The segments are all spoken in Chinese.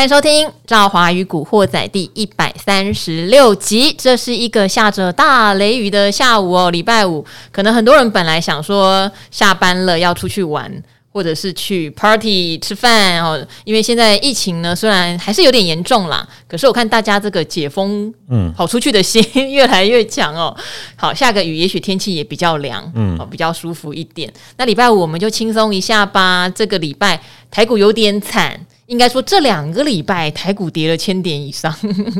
欢迎收听《赵华与古惑仔》第一百三十六集。这是一个下着大雷雨的下午哦，礼拜五。可能很多人本来想说下班了要出去玩，或者是去 party 吃饭哦。因为现在疫情呢，虽然还是有点严重啦，可是我看大家这个解封，嗯，跑出去的心越来越强哦。好，下个雨，也许天气也比较凉，嗯，比较舒服一点。那礼拜五我们就轻松一下吧。这个礼拜台股有点惨。应该说，这两个礼拜台股跌了千点以上，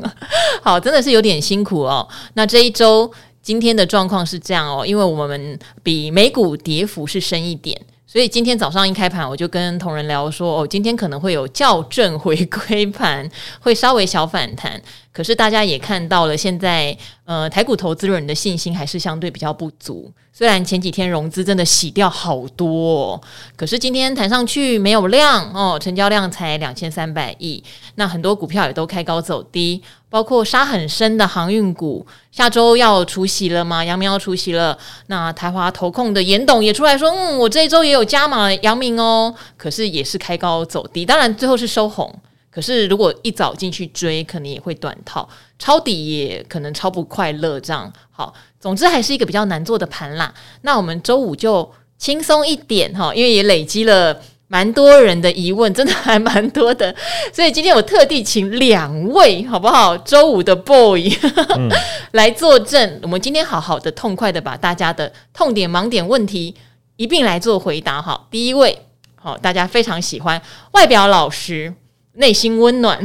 好，真的是有点辛苦哦。那这一周今天的状况是这样哦，因为我们比美股跌幅是深一点。所以今天早上一开盘，我就跟同仁聊说，哦，今天可能会有校正回归盘，会稍微小反弹。可是大家也看到了，现在呃台股投资人的信心还是相对比较不足。虽然前几天融资真的洗掉好多，哦，可是今天弹上去没有量哦，成交量才两千三百亿。那很多股票也都开高走低。包括杀很深的航运股，下周要除息了吗？阳明要除息了，那台华投控的严董也出来说，嗯，我这一周也有加码阳明哦，可是也是开高走低，当然最后是收红，可是如果一早进去追，可能也会短套，抄底也可能抄不快乐，这样好，总之还是一个比较难做的盘啦。那我们周五就轻松一点哈，因为也累积了。蛮多人的疑问，真的还蛮多的，所以今天我特地请两位，好不好？周五的 boy、嗯、来作证，我们今天好好的、痛快的把大家的痛点、盲点问题一并来做回答。好，第一位，好，大家非常喜欢，外表老实，内心温暖，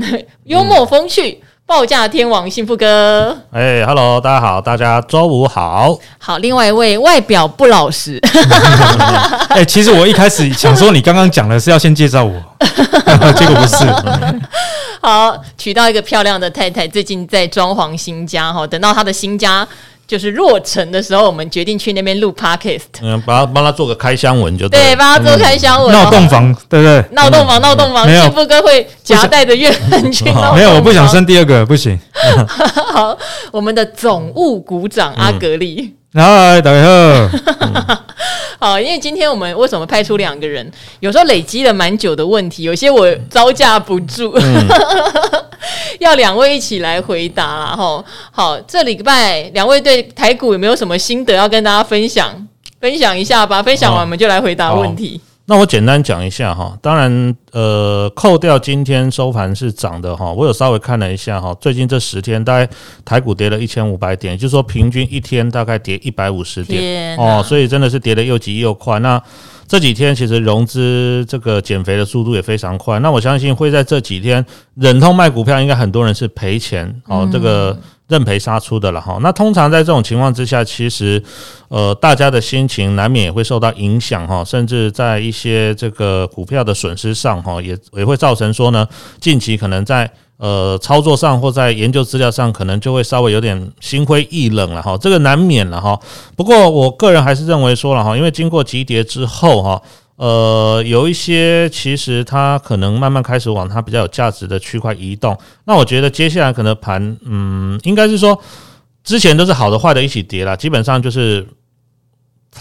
幽默风趣。嗯报价天王幸福哥，哎、欸、，Hello，大家好，大家周五好。好，另外一位外表不老实，哎、欸，其实我一开始想说，你刚刚讲的是要先介绍我，结果不是。好，娶到一个漂亮的太太，最近在装潢新家哈，等到他的新家。就是落成的时候，我们决定去那边录 podcast，嗯，帮他帮他做个开箱文就对，对，帮他做开箱文，闹洞房，对不对？闹洞房，闹洞房，幸福哥会夹带着怨恨去闹。没有，我不想生第二个，不行。好，我们的总务股长阿格力，嗨，大家好。好，因为今天我们为什么派出两个人？有时候累积了蛮久的问题，有些我招架不住。嗯 要两位一起来回答啦，吼，好，这礼拜两位对台股有没有什么心得要跟大家分享？分享一下吧，分享完我们就来回答问题。哦、那我简单讲一下哈，当然，呃，扣掉今天收盘是涨的哈，我有稍微看了一下哈，最近这十天大概台股跌了一千五百点，也就是说平均一天大概跌一百五十点哦，所以真的是跌得又急又快。那这几天其实融资这个减肥的速度也非常快，那我相信会在这几天忍痛卖股票，应该很多人是赔钱哦，这个认赔杀出的了哈。那通常在这种情况之下，其实呃大家的心情难免也会受到影响哈，甚至在一些这个股票的损失上哈，也也会造成说呢，近期可能在。呃，操作上或在研究资料上，可能就会稍微有点心灰意冷了哈，这个难免了哈。不过我个人还是认为说了哈，因为经过急跌之后哈，呃，有一些其实它可能慢慢开始往它比较有价值的区块移动。那我觉得接下来可能盘，嗯，应该是说之前都是好的坏的一起跌啦，基本上就是。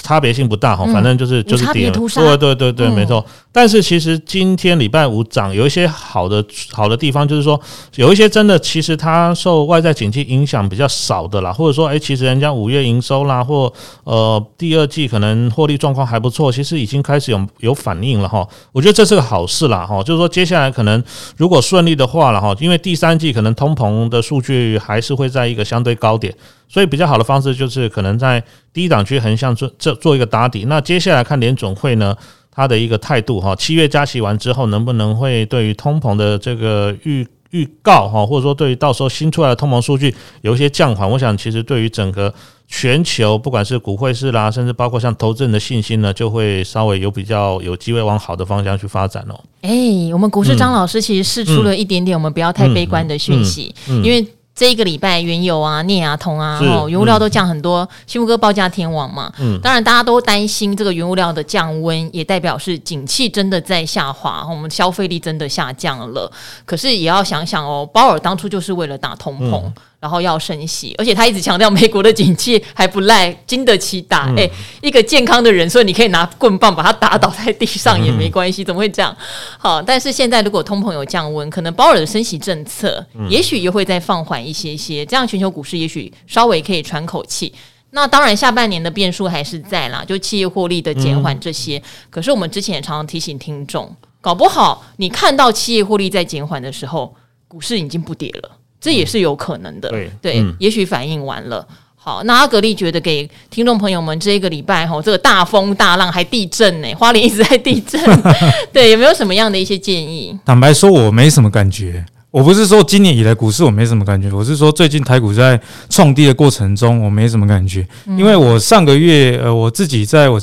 差别性不大哈，反正就是、嗯、就是跌了，对对对对，没错。嗯、但是其实今天礼拜五涨，有一些好的好的地方，就是说有一些真的其实它受外在景气影响比较少的啦，或者说哎，其实人家五月营收啦，或呃第二季可能获利状况还不错，其实已经开始有有反应了哈。我觉得这是个好事啦哈，就是说接下来可能如果顺利的话了哈，因为第三季可能通膨的数据还是会在一个相对高点。所以比较好的方式就是可能在低档区横向做这做一个打底。那接下来看联总会呢，它的一个态度哈，七月加息完之后，能不能会对于通膨的这个预预告哈，或者说对于到时候新出来的通膨数据有一些降缓，我想其实对于整个全球不管是股汇市啦，甚至包括像投资人的信心呢，就会稍微有比较有机会往好的方向去发展哦。哎，我们股市张老师其实试出了一点点我们不要太悲观的讯息，因为。这一个礼拜，原油啊、镍啊、铜啊，哦，原物料都降很多。新福哥报价天王嘛，嗯，当然大家都担心这个原物料的降温，也代表是景气真的在下滑，我们消费力真的下降了。可是也要想想哦，鲍尔当初就是为了打通膨。然后要升息，而且他一直强调美国的景气还不赖，经得起打。哎、嗯，一个健康的人，所以你可以拿棍棒把他打倒在地上也没关系，怎么会这样？好，但是现在如果通膨有降温，可能鲍尔的升息政策也许又会再放缓一些些，这样全球股市也许稍微可以喘口气。那当然，下半年的变数还是在啦，就企业获利的减缓这些。可是我们之前也常常提醒听众，搞不好你看到企业获利在减缓的时候，股市已经不跌了。这也是有可能的，对，对嗯、也许反应完了。好，那阿格力觉得给听众朋友们这一个礼拜哈，这个大风大浪还地震呢，花莲一直在地震，对，有没有什么样的一些建议？坦白说，我没什么感觉。我不是说今年以来股市我没什么感觉，我是说最近台股在创低的过程中，我没什么感觉。嗯、因为我上个月呃，我自己在我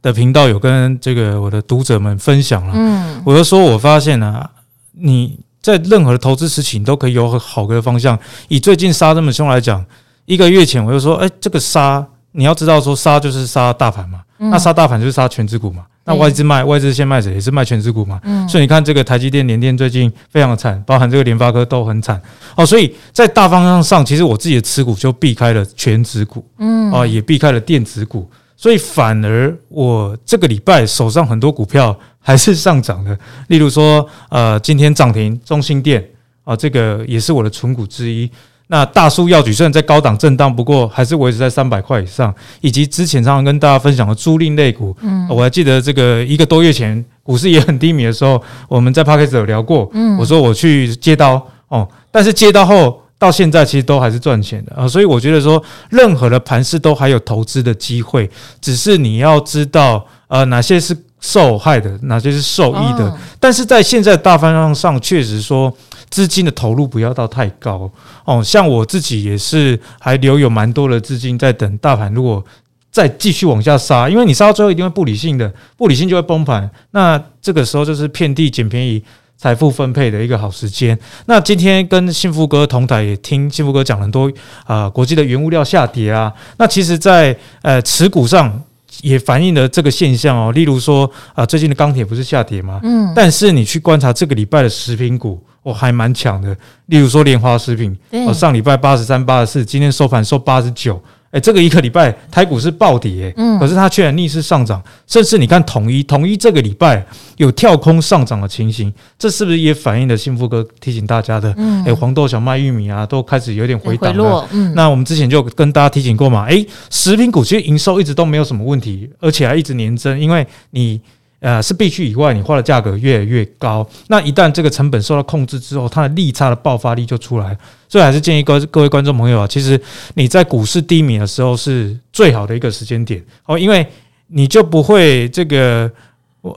的频道有跟这个我的读者们分享了，嗯，我就说我发现啊，你。在任何的投资事情都可以有很好的方向。以最近杀这么凶来讲，一个月前我就说，哎，这个杀你要知道说杀就是杀大盘嘛，那杀大盘就是杀全指股嘛。那外资卖外资先卖谁也是卖权值股嘛。所以你看这个台积电、联电最近非常的惨，包含这个联发科都很惨。哦，所以在大方向上，其实我自己的持股就避开了权值股，嗯，啊，也避开了电子股。所以反而我这个礼拜手上很多股票还是上涨的，例如说，呃，今天涨停中心店啊，这个也是我的存股之一。那大树药举虽然在高档震荡，不过还是维持在三百块以上。以及之前常常跟大家分享的租赁类股，嗯，我还记得这个一个多月前股市也很低迷的时候，我们在 Podcast 有聊过，嗯，我说我去接刀哦，但是接刀后。到现在其实都还是赚钱的啊，所以我觉得说，任何的盘势都还有投资的机会，只是你要知道呃哪些是受害的，哪些是受益的。但是在现在大方向上，确实说资金的投入不要到太高哦。像我自己也是还留有蛮多的资金在等大盘，如果再继续往下杀，因为你杀到最后一定会不理性的，不理性就会崩盘。那这个时候就是遍地捡便宜。财富分配的一个好时间。那今天跟幸福哥同台，也听幸福哥讲很多啊、呃，国际的原物料下跌啊。那其实在，在呃持股上也反映了这个现象哦。例如说啊、呃，最近的钢铁不是下跌吗？嗯。但是你去观察这个礼拜的食品股，哦，还蛮强的。例如说莲花食品，哦，上礼拜八十三、八十四，今天收盘收八十九。哎，这个一个礼拜台股是暴跌，嗯，可是它却然逆势上涨，甚至你看统一，统一这个礼拜有跳空上涨的情形，这是不是也反映了幸福哥提醒大家的？嗯，哎，黄豆、小麦、玉米啊，都开始有点回档了。嗯，那我们之前就跟大家提醒过嘛，哎，食品股其实营收一直都没有什么问题，而且还一直年增，因为你。呃，是必须以外，你花的价格越来越高。那一旦这个成本受到控制之后，它的利差的爆发力就出来。所以还是建议各各位观众朋友啊，其实你在股市低迷的时候是最好的一个时间点哦，因为你就不会这个。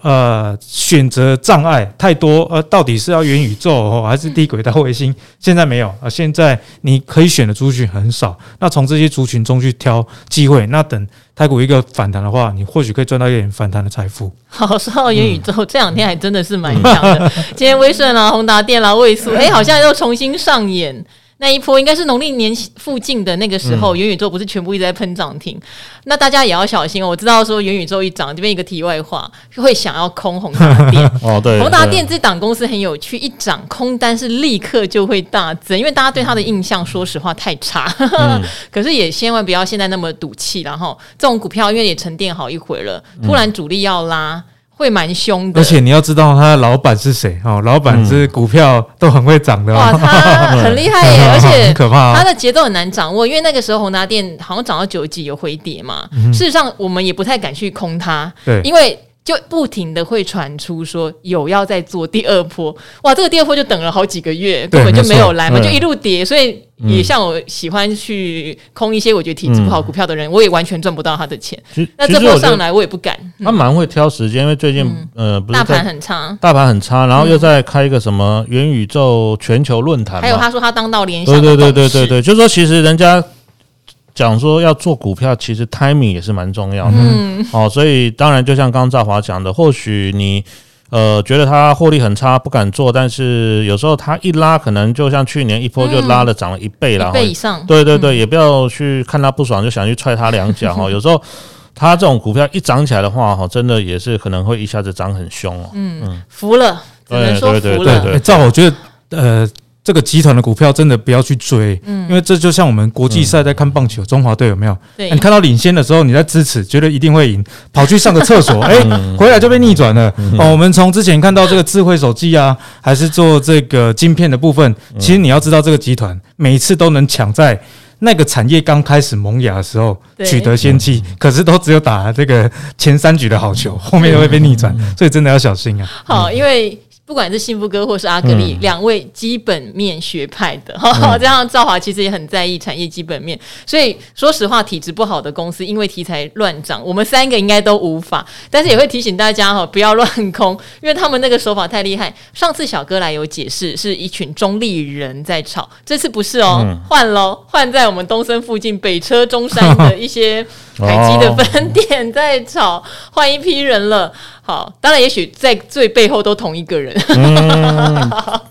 呃，选择障碍太多，呃，到底是要元宇宙哦，还是低轨道卫星？现在没有啊，现在你可以选的族群很少。那从这些族群中去挑机会，那等台股一个反弹的话，你或许可以赚到一点反弹的财富。好，说到元宇宙，嗯、这两天还真的是蛮强的。今天威盛啊、宏达电啦、位数，哎，好像又重新上演。那一波应该是农历年附近的那个时候，元宇宙不是全部一直在喷涨停，那大家也要小心哦。我知道说元宇宙一涨，这边一个题外话，就会想要空宏达电 哦。对，宏达电这档公司很有趣，一涨空单是立刻就会大增，因为大家对它的印象说实话太差。嗯、可是也千万不要现在那么赌气，然后这种股票因为也沉淀好一回了，突然主力要拉。会蛮凶的，而且你要知道他的老板是谁哦，老板是股票都很会涨的，哇，他 很厉害耶，而且很可怕，他的节奏很难掌握，因为那个时候宏达电好像涨到九几有回跌嘛，事实上我们也不太敢去空它，对，因为。就不停的会传出说有要再做第二波，哇，这个第二波就等了好几个月，根本就没有来嘛，就一路跌，所以也像我喜欢去空一些我觉得体质不好股票的人，我也完全赚不到他的钱。那这波上来我也不敢。他蛮会挑时间，因为最近呃，大盘很差，大盘很差，然后又在开一个什么元宇宙全球论坛，还有他说他当到联想，对对对对对对，就是说其实人家。讲说要做股票，其实 timing 也是蛮重要的。嗯，哦，所以当然就像刚刚赵华讲的，或许你呃觉得它获利很差，不敢做，但是有时候它一拉，可能就像去年一波就拉了涨了一倍了，一倍以上。对对对，也不要去看它不爽就想去踹它两脚哈。有时候它这种股票一涨起来的话哈，真的也是可能会一下子涨很凶哦。嗯嗯，服了，只能说服了。赵，我觉得呃。这个集团的股票真的不要去追，嗯，因为这就像我们国际赛在看棒球，中华队有没有？对，你看到领先的时候，你在支持，觉得一定会赢，跑去上个厕所，哎，回来就被逆转了。哦，我们从之前看到这个智慧手机啊，还是做这个晶片的部分，其实你要知道，这个集团每一次都能抢在那个产业刚开始萌芽的时候取得先机，可是都只有打这个前三局的好球，后面都会被逆转，所以真的要小心啊。好，因为。不管是幸福哥或是阿格力，两、嗯、位基本面学派的，嗯、这样兆华其实也很在意产业基本面。所以说实话，体质不好的公司，因为题材乱涨，我们三个应该都无法。但是也会提醒大家哈，不要乱空，因为他们那个手法太厉害。上次小哥来有解释，是一群中立人在炒，这次不是哦，换喽，换在我们东森附近北车中山的 一些。台积的分店在炒，换一批人了。好，当然，也许在最背后都同一个人。嗯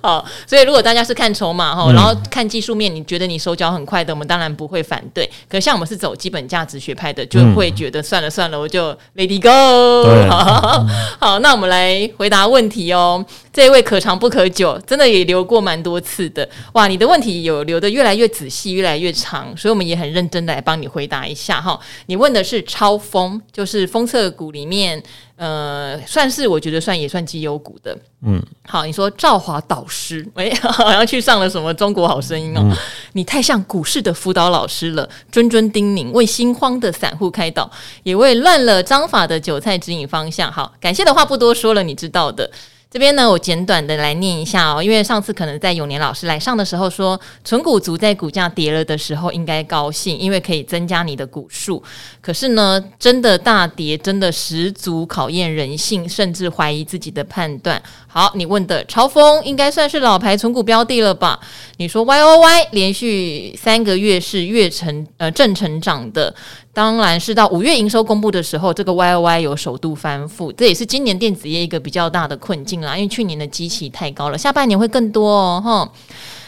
好，所以如果大家是看筹码哈，然后看技术面，你觉得你手脚很快的，我们当然不会反对。可像我们是走基本价值学派的，就会觉得算了算了，我就 Lady go。好，好，那我们来回答问题哦。这一位可长不可久，真的也留过蛮多次的。哇，你的问题有留的越来越仔细，越来越长，所以我们也很认真的来帮你回答一下哈。你问的是超风，就是封测股里面。呃，算是我觉得算也算绩优股的，嗯，好，你说赵华导师，哎，好像去上了什么中国好声音哦，嗯、你太像股市的辅导老师了，谆谆叮咛，为心慌的散户开导，也为乱了章法的韭菜指引方向。好，感谢的话不多说了，你知道的。这边呢，我简短的来念一下哦，因为上次可能在永年老师来上的时候说，存股族在股价跌了的时候应该高兴，因为可以增加你的股数。可是呢，真的大跌，真的十足考验人性，甚至怀疑自己的判断。好，你问的超丰应该算是老牌存股标的了吧？你说 Y O Y 连续三个月是月成呃正成长的。当然是到五月营收公布的时候，这个 Y O Y 有首度翻负，这也是今年电子业一个比较大的困境啦。因为去年的基期太高了，下半年会更多哦。哈，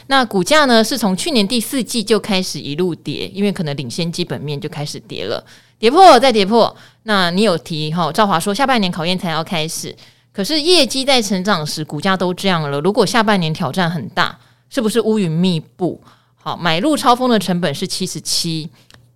那股价呢是从去年第四季就开始一路跌，因为可能领先基本面就开始跌了，跌破再跌破。那你有提哈？赵华说下半年考验才要开始，可是业绩在成长时，股价都这样了。如果下半年挑战很大，是不是乌云密布？好，买入超丰的成本是七十七。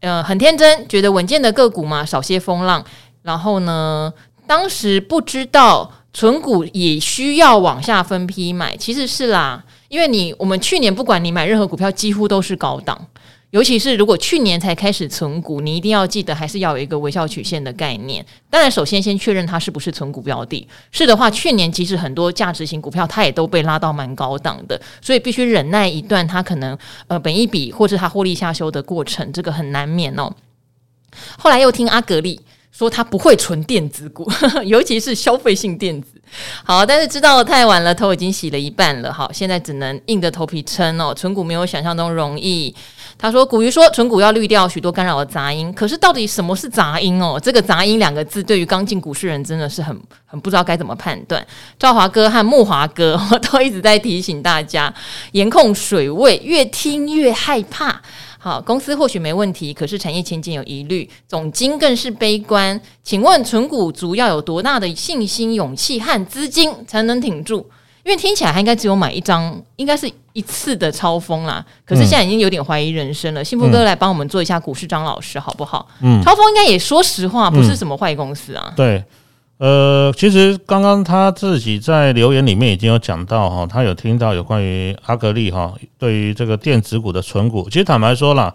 呃，很天真，觉得稳健的个股嘛，少些风浪。然后呢，当时不知道存股也需要往下分批买，其实是啦，因为你我们去年不管你买任何股票，几乎都是高档。尤其是如果去年才开始存股，你一定要记得还是要有一个微笑曲线的概念。当然，首先先确认它是不是存股标的。是的话，去年其实很多价值型股票它也都被拉到蛮高档的，所以必须忍耐一段它可能呃本益比或是它获利下修的过程，这个很难免哦。后来又听阿格力说他不会存电子股，尤其是消费性电子。好，但是知道太晚了，头已经洗了一半了。好，现在只能硬着头皮撑哦。存股没有想象中容易。他说：“古鱼说，存股要滤掉许多干扰的杂音。可是，到底什么是杂音哦？这个‘杂音’两个字，对于刚进股市人真的是很很不知道该怎么判断。赵华哥和木华哥 都一直在提醒大家，严控水位，越听越害怕。好，公司或许没问题，可是产业前景有疑虑，总经更是悲观。请问，存股族要有多大的信心、勇气和资金才能挺住？”因为听起来他应该只有买一张，应该是一次的超风啦。可是现在已经有点怀疑人生了。嗯、幸福哥来帮我们做一下股市张老师好不好？嗯，超风应该也说实话，不是什么坏公司啊。嗯、对，呃，其实刚刚他自己在留言里面已经有讲到哈，他有听到有关于阿格力哈，对于这个电子股的存股，其实坦白说啦。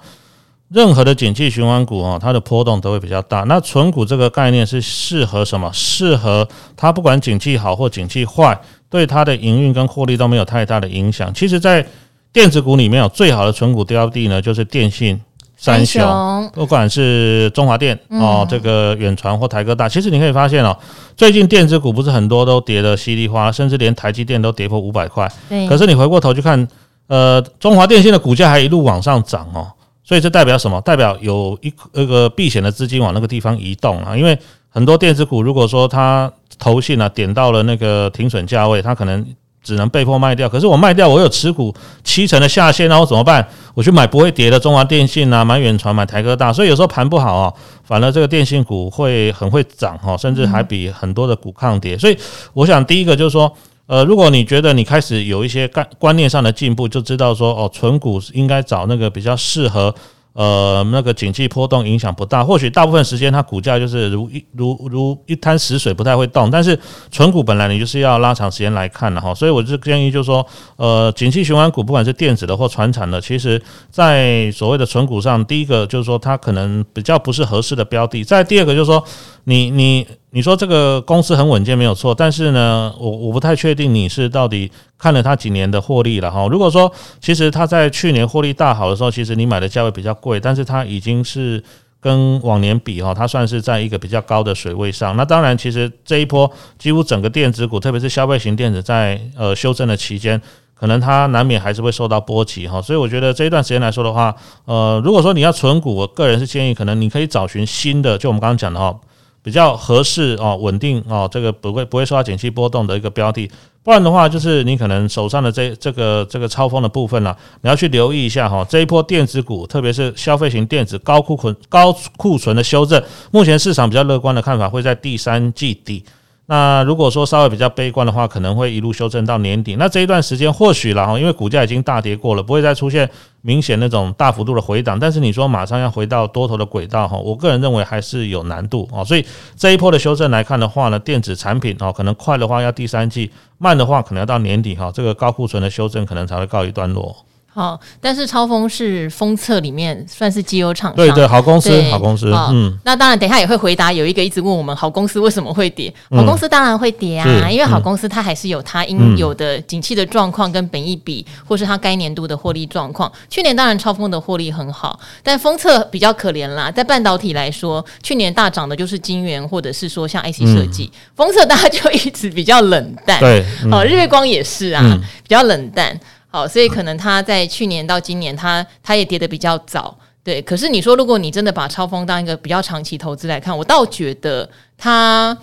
任何的景气循环股啊，它的波动都会比较大。那存股这个概念是适合什么？适合它不管景气好或景气坏，对它的营运跟获利都没有太大的影响。其实，在电子股里面有最好的存股标的呢，就是电信三雄，不管是中华电哦，这个远传或台哥大。其实你可以发现哦，最近电子股不是很多都跌得稀里哗啦，甚至连台积电都跌破五百块。可是你回过头去看，呃，中华电信的股价还一路往上涨哦。所以这代表什么？代表有一那个避险的资金往那个地方移动啊，因为很多电子股，如果说它投信啊点到了那个停损价位，它可能只能被迫卖掉。可是我卖掉，我有持股七成的下限，那我怎么办？我去买不会跌的中华电信啊，买远传，买台科大。所以有时候盘不好啊，反而这个电信股会很会涨哈，甚至还比很多的股抗跌。所以我想第一个就是说。呃，如果你觉得你开始有一些概观念上的进步，就知道说哦，存股应该找那个比较适合。呃，那个景气波动影响不大，或许大部分时间它股价就是如一如如一滩死水，不太会动。但是存股本来你就是要拉长时间来看的哈，所以我就建议就是说，呃，景气循环股不管是电子的或传产的，其实在所谓的存股上，第一个就是说它可能比较不是合适的标的。再第二个就是说，你你。你说这个公司很稳健没有错，但是呢，我我不太确定你是到底看了它几年的获利了哈。如果说其实它在去年获利大好的时候，其实你买的价位比较贵，但是它已经是跟往年比哈，它算是在一个比较高的水位上。那当然，其实这一波几乎整个电子股，特别是消费型电子，在呃修正的期间，可能它难免还是会受到波及哈。所以我觉得这一段时间来说的话，呃，如果说你要存股，我个人是建议，可能你可以找寻新的，就我们刚刚讲的哈。比较合适哦，稳定哦，这个不会不会受到景气波动的一个标的，不然的话，就是你可能手上的这这个这个超风的部分呢，你要去留意一下哈，这一波电子股，特别是消费型电子高库存高库存的修正，目前市场比较乐观的看法会在第三季底。那如果说稍微比较悲观的话，可能会一路修正到年底。那这一段时间或许啦哈，因为股价已经大跌过了，不会再出现明显那种大幅度的回档。但是你说马上要回到多头的轨道哈，我个人认为还是有难度啊。所以这一波的修正来看的话呢，电子产品啊，可能快的话要第三季，慢的话可能要到年底哈，这个高库存的修正可能才会告一段落。好，但是超风是封测里面算是绩优厂商，对对，好公司，好公司。嗯，那当然，等一下也会回答有一个一直问我们好公司为什么会跌，好公司当然会跌啊，嗯、因为好公司它还是有它应有的景气的状况跟本益比，嗯、或是它该年度的获利状况。去年当然超风的获利很好，但封测比较可怜啦，在半导体来说，去年大涨的就是晶圆或者是说像 IC 设计，封测、嗯、大家就一直比较冷淡。对，哦、嗯，日月光也是啊，嗯、比较冷淡。好，所以可能它在去年到今年他，他他也跌得比较早，对。可是你说，如果你真的把超风当一个比较长期投资来看，我倒觉得它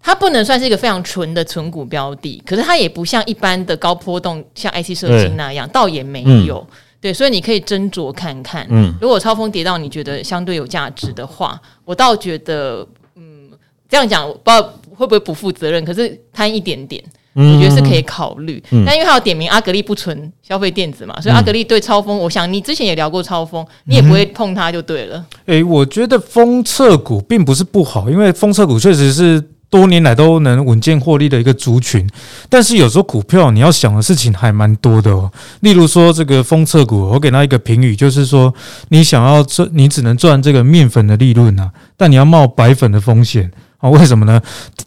它不能算是一个非常纯的存股标的，可是它也不像一般的高波动，像 IC 设计那样，倒也没有。嗯、对，所以你可以斟酌看看。嗯，如果超风跌到你觉得相对有价值的话，我倒觉得，嗯，这样讲我不知道会不会不负责任，可是贪一点点。我觉得是可以考虑，嗯、但因为他有点名阿格力不纯消费电子嘛，嗯、所以阿格力对超风，我想你之前也聊过超风，你也不会碰它就对了。诶、欸，我觉得封测股并不是不好，因为封测股确实是多年来都能稳健获利的一个族群。但是有时候股票你要想的事情还蛮多的哦，例如说这个封测股，我给他一个评语，就是说你想要赚，你只能赚这个面粉的利润啊，但你要冒白粉的风险。啊，为什么呢？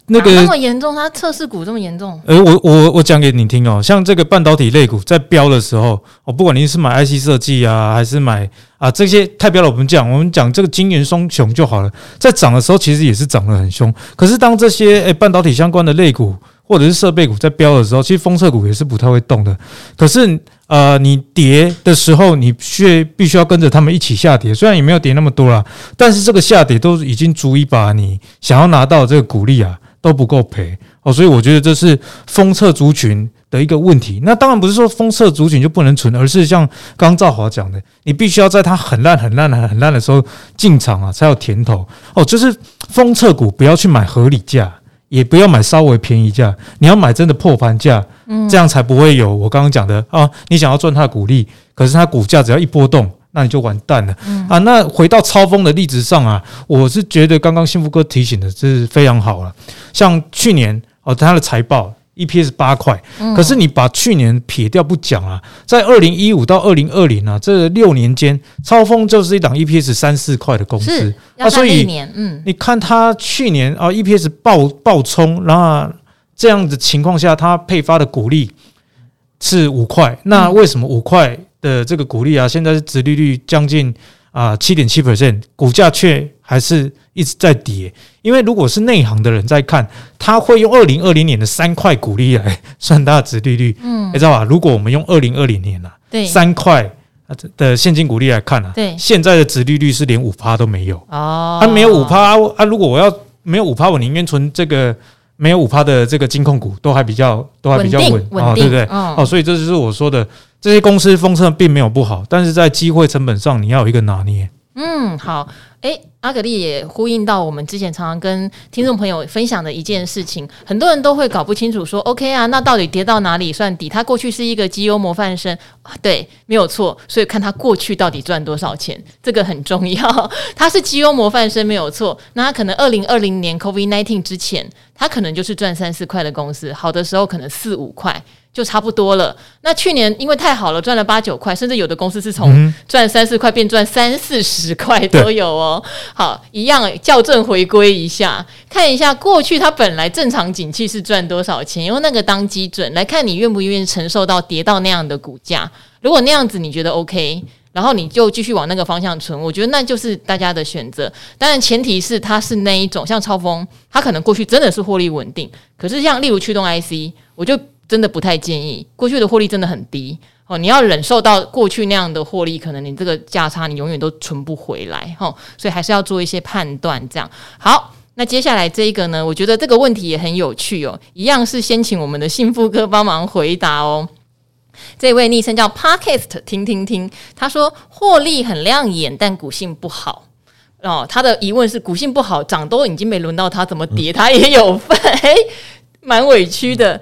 那个那么严重，它测试股这么严重？诶、欸，我我我讲给你听哦，像这个半导体类股在飙的时候，哦，不管你是买 IC 设计啊，还是买啊这些太飙了，我们讲我们讲这个晶圆双雄就好了，在涨的时候其实也是涨得很凶。可是当这些诶、欸、半导体相关的类股或者是设备股在飙的时候，其实封测股也是不太会动的。可是。呃，你跌的时候，你却必须要跟着他们一起下跌。虽然也没有跌那么多啦，但是这个下跌都已经足以把你想要拿到这个股利啊都不够赔哦。所以我觉得这是封测族群的一个问题。那当然不是说封测族群就不能存，而是像刚赵华讲的，你必须要在它很烂、很烂、很烂的时候进场啊，才有甜头哦。就是封测股不要去买合理价。也不要买稍微便宜价，你要买真的破盘价，嗯，这样才不会有我刚刚讲的啊。你想要赚它的股利，可是它股价只要一波动，那你就完蛋了，嗯、啊。那回到超峰的例子上啊，我是觉得刚刚幸福哥提醒的这是非常好了。像去年哦，他的财报。EPS 八块，可是你把去年撇掉不讲啊，在二零一五到二零二零啊这六年间，超丰就是一档 EPS 三四块的公司。啊，所以嗯，你看它去年啊 EPS 爆爆冲，然后这样子情况下，它配发的股利是五块，那为什么五块的这个股利啊，现在是殖利率将近啊七点七 percent，股价却还是一直在跌？因为如果是内行的人在看，他会用二零二零年的三块股利来算它的值利率，嗯，你知道吧？如果我们用二零二零年啊，对，三块的现金股利来看啊，对，现在的值利率是连五趴都没有哦，它没有五趴啊。如果我要没有五趴，我宁愿存这个没有五趴的这个金控股，都还比较都还比较稳啊，对不对？哦，所以这就是我说的，这些公司封测并没有不好，但是在机会成本上你要有一个拿捏。嗯，好。诶，阿格力也呼应到我们之前常常跟听众朋友分享的一件事情，很多人都会搞不清楚说，OK 啊，那到底跌到哪里算底？他过去是一个绩优模范生，对，没有错，所以看他过去到底赚多少钱，这个很重要。他是绩优模范生没有错，那他可能二零二零年 COVID-19 之前，他可能就是赚三四块的公司，好的时候可能四五块。就差不多了。那去年因为太好了，赚了八九块，甚至有的公司是从赚三四块变赚三四十块都有哦。好，一样校正回归一下，看一下过去它本来正常景气是赚多少钱，用那个当基准来看，你愿不愿意承受到跌到那样的股价？如果那样子你觉得 OK，然后你就继续往那个方向存，我觉得那就是大家的选择。当然前提是它是那一种像超风，它可能过去真的是获利稳定，可是像例如驱动 IC，我就。真的不太建议，过去的获利真的很低哦。你要忍受到过去那样的获利，可能你这个价差你永远都存不回来哈。所以还是要做一些判断。这样好，那接下来这一个呢，我觉得这个问题也很有趣哦。一样是先请我们的幸福哥帮忙回答哦。这位昵称叫 Podcast 听听听，他说获利很亮眼，但股性不好哦。他的疑问是股性不好，涨都已经没轮到他，怎么跌他也有份？诶，蛮委屈的。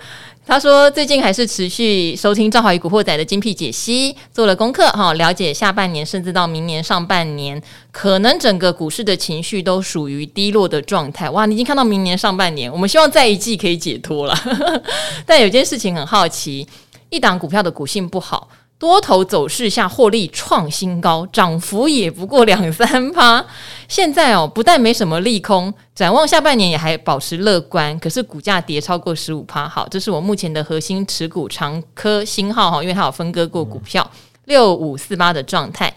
他说：“最近还是持续收听《赵华与古惑仔》的精辟解析，做了功课哈，了解下半年甚至到明年上半年，可能整个股市的情绪都属于低落的状态。哇，你已经看到明年上半年，我们希望再一季可以解脱了。但有件事情很好奇，一档股票的股性不好。”多头走势下，获利创新高，涨幅也不过两三趴。现在哦，不但没什么利空，展望下半年也还保持乐观。可是股价跌超过十五趴，好，这是我目前的核心持股长科新号哈，因为它有分割过股票六五四八的状态。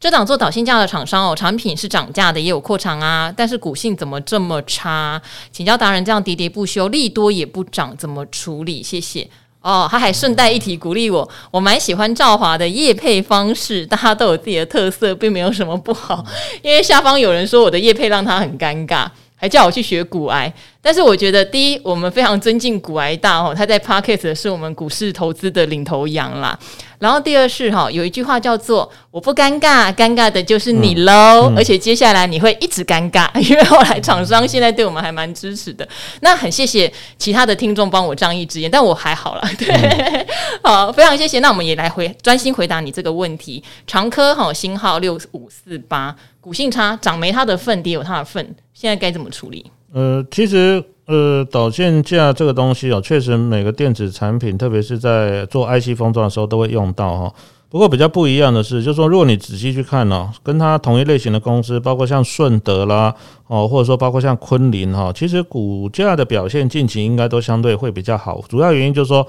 这档做导线架的厂商哦，产品是涨价的，也有扩厂啊，但是股性怎么这么差？请教达人，这样喋喋不休，利多也不涨，怎么处理？谢谢。哦，他还顺带一提鼓励我，我蛮喜欢赵华的业配方式，大家都有自己的特色，并没有什么不好。因为下方有人说我的业配让他很尴尬，还叫我去学股癌。但是我觉得，第一，我们非常尊敬股癌大哦，他在 Podcast 是我们股市投资的领头羊啦。然后第二是哈，有一句话叫做“我不尴尬，尴尬的就是你喽”，嗯嗯、而且接下来你会一直尴尬，因为后来厂商现在对我们还蛮支持的。那很谢谢其他的听众帮我仗义执言，但我还好啦。对，嗯、好，非常谢谢。那我们也来回专心回答你这个问题。长科哈，星号六五四八，股性差，涨没它的份，跌有它的份，现在该怎么处理？呃，其实。呃，导线架这个东西哦，确实每个电子产品，特别是在做 IC 封装的时候都会用到哈。不过比较不一样的是，就是说，如果你仔细去看哦，跟它同一类型的公司，包括像顺德啦，哦，或者说包括像昆凌哈，其实股价的表现近期应该都相对会比较好。主要原因就是说，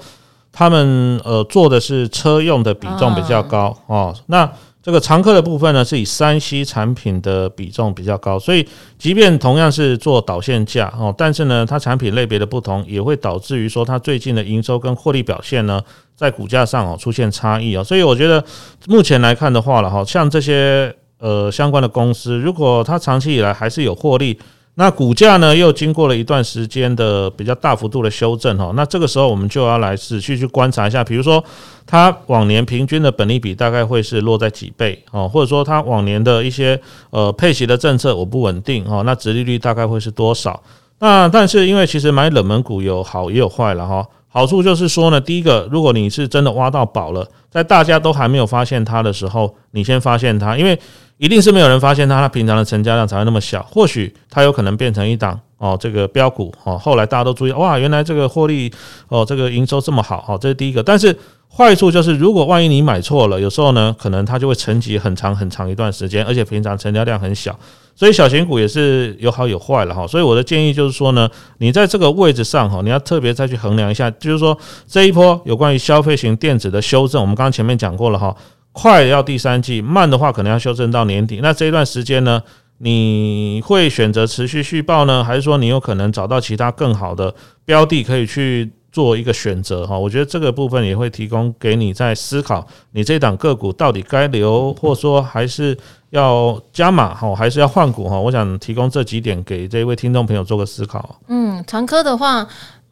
他们呃做的是车用的比重比较高哦，那。这个常客的部分呢，是以三 C 产品的比重比较高，所以即便同样是做导线架哦，但是呢，它产品类别的不同，也会导致于说它最近的营收跟获利表现呢，在股价上哦出现差异哦。所以我觉得目前来看的话了哈，像这些呃相关的公司，如果它长期以来还是有获利。那股价呢，又经过了一段时间的比较大幅度的修正哈，那这个时候我们就要来仔细去观察一下，比如说它往年平均的本利比大概会是落在几倍哦，或者说它往年的一些呃配息的政策我不稳定哦，那殖利率大概会是多少？那但是因为其实买冷门股有好也有坏了哈，好处就是说呢，第一个，如果你是真的挖到宝了，在大家都还没有发现它的时候，你先发现它，因为。一定是没有人发现它，它平常的成交量才会那么小。或许它有可能变成一档哦，这个标股哦。后来大家都注意，哇，原来这个获利哦，这个营收这么好，哦，这是第一个。但是坏处就是，如果万一你买错了，有时候呢，可能它就会沉寂很长很长一段时间，而且平常成交量很小。所以小型股也是有好有坏了哈。所以我的建议就是说呢，你在这个位置上哈，你要特别再去衡量一下，就是说这一波有关于消费型电子的修正，我们刚刚前面讲过了哈。快要第三季，慢的话可能要修正到年底。那这一段时间呢，你会选择持续续报呢，还是说你有可能找到其他更好的标的可以去做一个选择？哈，我觉得这个部分也会提供给你在思考，你这档个股到底该留，或者说还是要加码哈，还是要换股哈？我想提供这几点给这一位听众朋友做个思考。嗯，长科的话，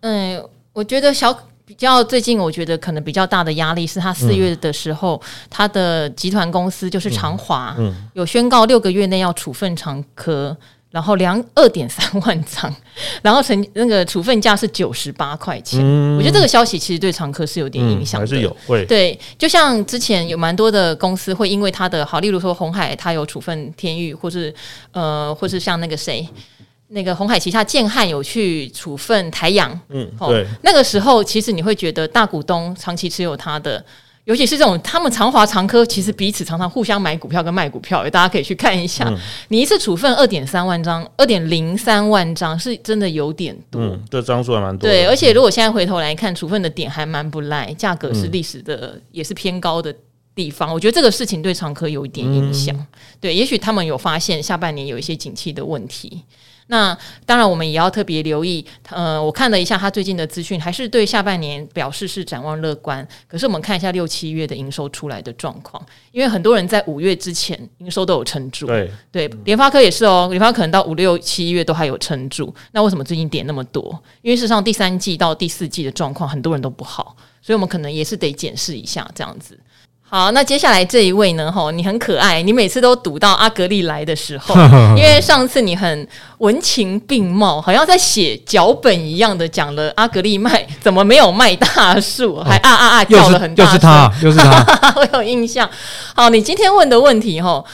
嗯，我觉得小。比较最近，我觉得可能比较大的压力是他四月的时候，他、嗯、的集团公司就是长华、嗯嗯，有宣告六个月内要处分长科。然后量二点三万张，然后成那个处分价是九十八块钱、嗯。我觉得这个消息其实对长科是有点影响还是有会对。就像之前有蛮多的公司会因为它的好，例如说红海，它有处分天域，或是呃，或是像那个谁，那个红海旗下建汉有去处分台阳。嗯，对。那个时候其实你会觉得大股东长期持有它的。尤其是这种，他们长华、长科其实彼此常常互相买股票跟卖股票，大家可以去看一下。嗯、你一次处分二点三万张，二点零三万张是真的有点多。嗯，这张数还蛮多。对，而且如果现在回头来看，处分的点还蛮不赖，价格是历史的、嗯、也是偏高的地方。我觉得这个事情对长科有一点影响、嗯。对，也许他们有发现下半年有一些景气的问题。那当然，我们也要特别留意。呃，我看了一下他最近的资讯，还是对下半年表示是展望乐观。可是我们看一下六七月的营收出来的状况，因为很多人在五月之前营收都有撑住。对对，联发科也是哦，联发科可能到五六七月都还有撑住。那为什么最近跌那么多？因为事实上第三季到第四季的状况很多人都不好，所以我们可能也是得检视一下这样子。好，那接下来这一位呢？吼，你很可爱，你每次都读到阿格力来的时候，因为上次你很文情并茂，好像在写脚本一样的讲了阿格力卖怎么没有卖大树，还啊啊啊叫了很大声，又是他，又是他，我有印象。好，你今天问的问题，吼。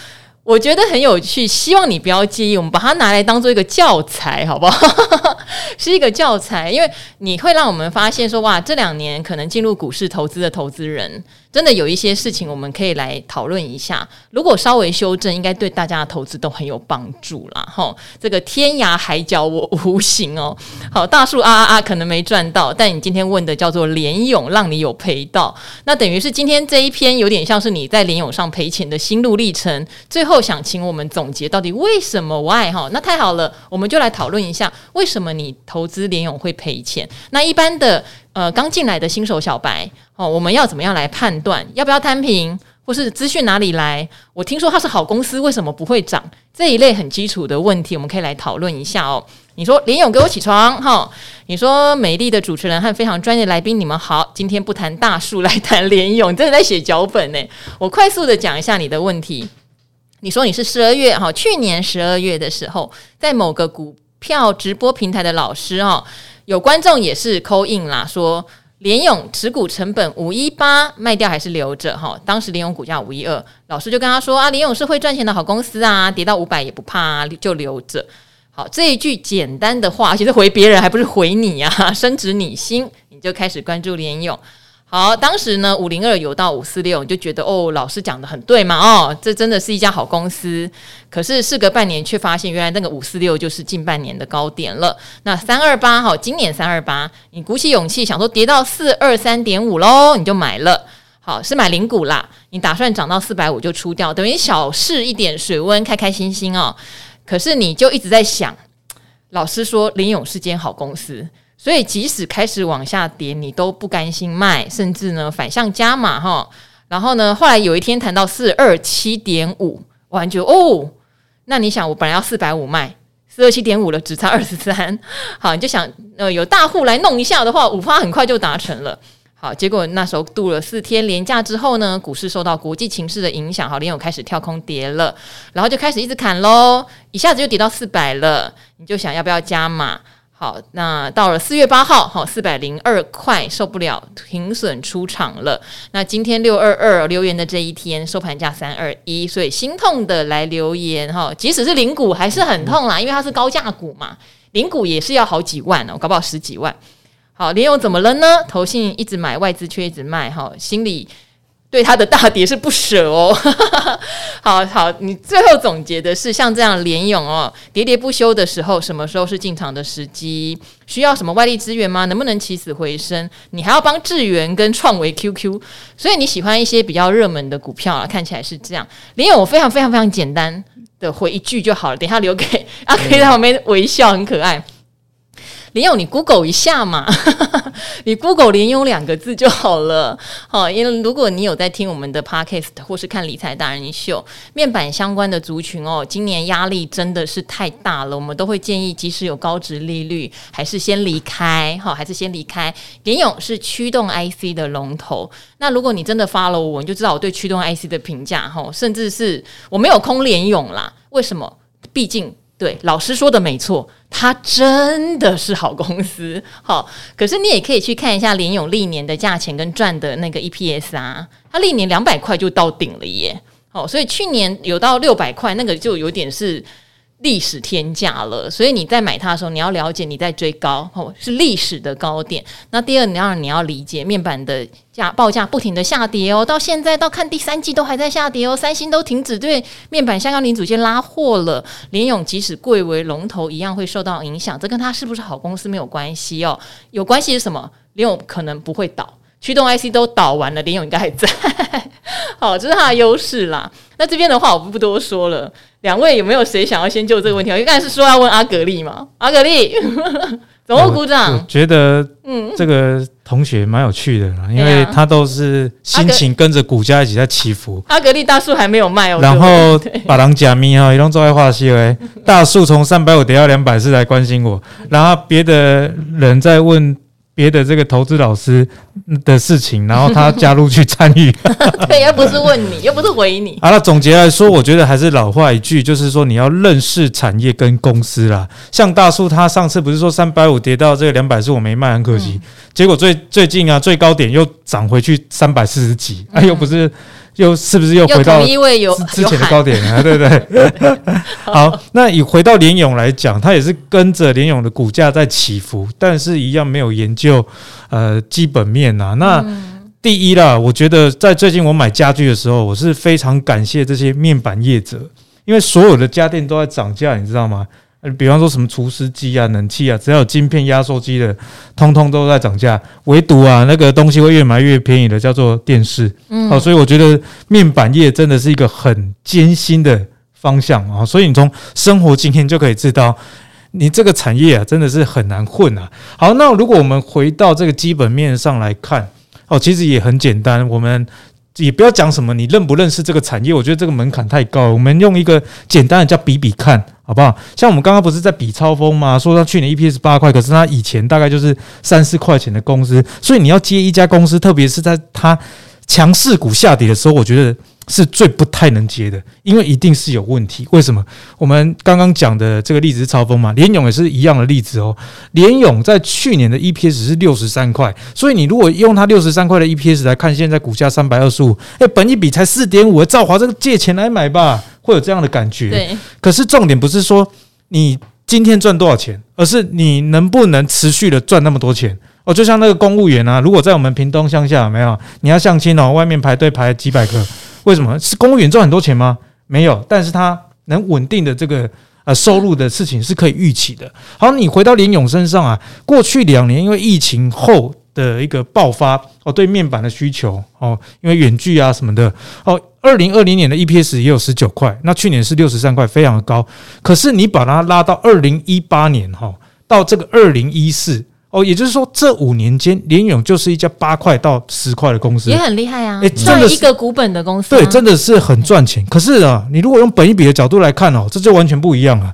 我觉得很有趣，希望你不要介意，我们把它拿来当做一个教材，好不好？是一个教材，因为你会让我们发现说，哇，这两年可能进入股市投资的投资人，真的有一些事情我们可以来讨论一下。如果稍微修正，应该对大家的投资都很有帮助啦。哈，这个天涯海角我无形哦。好，大树啊啊啊，可能没赚到，但你今天问的叫做联勇，让你有赔到，那等于是今天这一篇有点像是你在联勇上赔钱的心路历程，最后。想请我们总结到底为什么 why 哈？那太好了，我们就来讨论一下为什么你投资联勇会赔钱。那一般的呃刚进来的新手小白哦，我们要怎么样来判断要不要摊平，或是资讯哪里来？我听说它是好公司，为什么不会涨？这一类很基础的问题，我们可以来讨论一下哦。你说联咏给我起床哈？你说美丽的主持人和非常专业的来宾，你们好，今天不谈大树，来谈联咏，你真的在写脚本呢。我快速的讲一下你的问题。你说你是十二月哈，去年十二月的时候，在某个股票直播平台的老师哈，有观众也是扣印啦，说联勇持股成本五一八，卖掉还是留着哈？当时联勇股价五一二，老师就跟他说啊，联勇是会赚钱的好公司啊，跌到五百也不怕啊，就留着。好，这一句简单的话，其实回别人还不是回你啊，深植你心，你就开始关注联勇。好，当时呢，五零二有到五四六，你就觉得哦，老师讲的很对嘛，哦，这真的是一家好公司。可是事隔半年，却发现原来那个五四六就是近半年的高点了。那三二八，哈，今年三二八，你鼓起勇气想说跌到四二三点五喽，你就买了。好，是买零股啦，你打算涨到四百五就出掉，等于小试一点水温，开开心心哦。可是你就一直在想，老师说林勇是间好公司。所以，即使开始往下跌，你都不甘心卖，甚至呢反向加码哈。然后呢，后来有一天谈到四二七点五，我感觉哦，那你想，我本来要四百五卖，四二七点五了，只差二十三。好，你就想，呃，有大户来弄一下的话，五花很快就达成了。好，结果那时候度了四天连假之后呢，股市受到国际情势的影响，好，联咏开始跳空跌了，然后就开始一直砍喽，一下子就跌到四百了，你就想要不要加码？好，那到了四月八号，好，四百零二块受不了，停损出场了。那今天六二二留言的这一天，收盘价三二一，所以心痛的来留言哈，即使是零股还是很痛啦，因为它是高价股嘛，零股也是要好几万哦，搞不好十几万。好，联咏怎么了呢？投信一直买，外资却一直卖，哈，心里。对他的大跌是不舍哦，好好，你最后总结的是像这样连勇哦，喋喋不休的时候，什么时候是进场的时机？需要什么外力资源吗？能不能起死回生？你还要帮智源跟创维 QQ，所以你喜欢一些比较热门的股票啊，看起来是这样。连勇我非常非常非常简单的回一句就好了，等一下留给阿 K 在旁边微笑，很可爱。联咏，你 Google 一下嘛，你 Google 联咏两个字就好了。好，因为如果你有在听我们的 Podcast 或是看理财达人秀，面板相关的族群哦，今年压力真的是太大了。我们都会建议，即使有高值利率，还是先离开。好，还是先离开。联咏是驱动 IC 的龙头。那如果你真的 follow 我，你就知道我对驱动 IC 的评价。哈，甚至是我没有空联咏啦。为什么？毕竟。对，老师说的没错，它真的是好公司。好，可是你也可以去看一下联永历年的价钱跟赚的那个 EPS 啊，它历年两百块就到顶了耶。好，所以去年有到六百块，那个就有点是。历史天价了，所以你在买它的时候，你要了解你在追高哦，是历史的高点。那第二，你要你要理解面板的价报价不停的下跌哦，到现在到看第三季都还在下跌哦，三星都停止对面板相关零组件拉货了，联咏即使贵为龙头，一样会受到影响。这跟它是不是好公司没有关系哦，有关系是什么？联咏可能不会倒，驱动 IC 都倒完了，联咏应该还在。好，这是它的优势啦。那这边的话，我不不多说了。两位有没有谁想要先就这个问题？因为刚才是说要问阿格力嘛，阿格力，怎么鼓掌。我觉得，嗯，这个同学蛮有趣的，嗯、因为他都是心情跟着股价一起在起伏。阿格力大树还没有卖哦。然后 把狼假咪哈，一种做爱话戏诶，大树从三百五跌到两百四来关心我，然后别的人在问。别的这个投资老师的事情，然后他加入去参与，对，又不是问你，又不是回你。好了，总结来说，我觉得还是老话一句，就是说你要认识产业跟公司啦。像大树，他上次不是说三百五跌到这个两百四，我没卖，很可惜。结果最最近啊，最高点又涨回去三百四十几，哎，又不是。又是不是又回到之前的高点 啊？对不对？好，那以回到联咏来讲，它也是跟着联咏的股价在起伏，但是一样没有研究呃基本面呐。那第一啦，我觉得在最近我买家具的时候，我是非常感谢这些面板业者，因为所有的家电都在涨价，你知道吗？比方说什么除湿机啊、冷气啊，只要有晶片压缩机的，通通都在涨价。唯独啊，那个东西会越买越便宜的，叫做电视。嗯，好，所以我觉得面板业真的是一个很艰辛的方向啊。所以你从生活经验就可以知道，你这个产业啊，真的是很难混啊。好，那如果我们回到这个基本面上来看，哦，其实也很简单，我们。也不要讲什么你认不认识这个产业，我觉得这个门槛太高。我们用一个简单的叫比比看，好不好？像我们刚刚不是在比超风吗？说他去年 EPS 八块，可是他以前大概就是三四块钱的公司，所以你要接一家公司，特别是在它强势股下跌的时候，我觉得。是最不太能接的，因为一定是有问题。为什么？我们刚刚讲的这个例子是超风嘛，联勇也是一样的例子哦。联勇在去年的 EPS 是六十三块，所以你如果用它六十三块的 EPS 来看，现在股价三百二十五，哎，本一比才四点五，赵华这个借钱来买吧，会有这样的感觉。对。可是重点不是说你今天赚多少钱，而是你能不能持续的赚那么多钱。哦，就像那个公务员啊，如果在我们屏东乡下，有没有？你要相亲哦，外面排队排几百个。为什么是公务员赚很多钱吗？没有，但是他能稳定的这个呃收入的事情是可以预期的。好，你回到林勇身上啊，过去两年因为疫情后的一个爆发哦，对面板的需求哦，因为远距啊什么的哦，二零二零年的 EPS 也有十九块，那去年是六十三块，非常的高。可是你把它拉到二零一八年哈，到这个二零一四。哦，也就是说，这五年间，联勇就是一家八块到十块的公司，也很厉害啊！诶，真的一个股本的公司，对，真的是很赚钱。可是啊，你如果用本一比的角度来看哦，这就完全不一样了。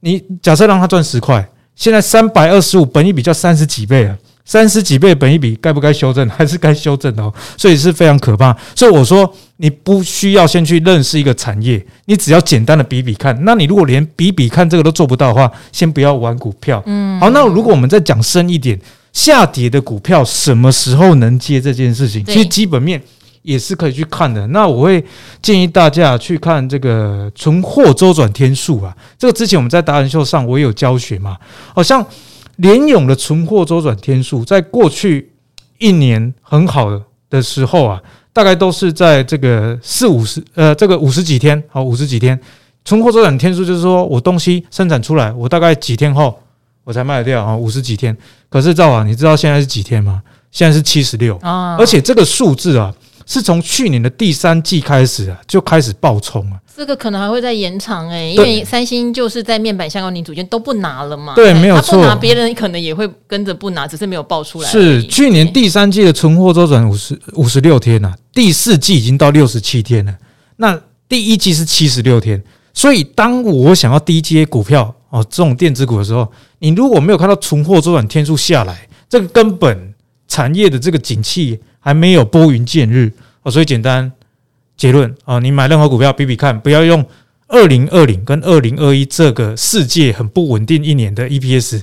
你假设让他赚十块，现在三百二十五，本一比叫三十几倍啊。三十几倍本一比该不该修正？还是该修正的哦，所以是非常可怕。所以我说，你不需要先去认识一个产业，你只要简单的比比看。那你如果连比比看这个都做不到的话，先不要玩股票。嗯，好，那如果我们再讲深一点，下跌的股票什么时候能接这件事情？其实基本面也是可以去看的。那我会建议大家去看这个存货周转天数啊，这个之前我们在达人秀上我也有教学嘛，好像。联咏的存货周转天数，在过去一年很好的的时候啊，大概都是在这个四五十呃，这个五十几天，好五十几天。存货周转天数就是说我东西生产出来，我大概几天后我才卖得掉啊，五十几天。可是赵啊，你知道现在是几天吗？现在是七十六，而且这个数字啊。是从去年的第三季开始啊，就开始爆冲啊。这个可能还会再延长哎、欸，因为三星就是在面板相关零组件都不拿了嘛。对，没有错。拿别人可能也会跟着不拿，只是没有爆出来。是去年第三季的存货周转五十五十六天呐、啊，第四季已经到六十七天了。那第一季是七十六天，所以当我想要低接股票哦，这种电子股的时候，你如果没有看到存货周转天数下来，这个根本产业的这个景气还没有拨云见日哦。所以简单结论啊，你买任何股票比比看，不要用二零二零跟二零二一这个世界很不稳定一年的 EPS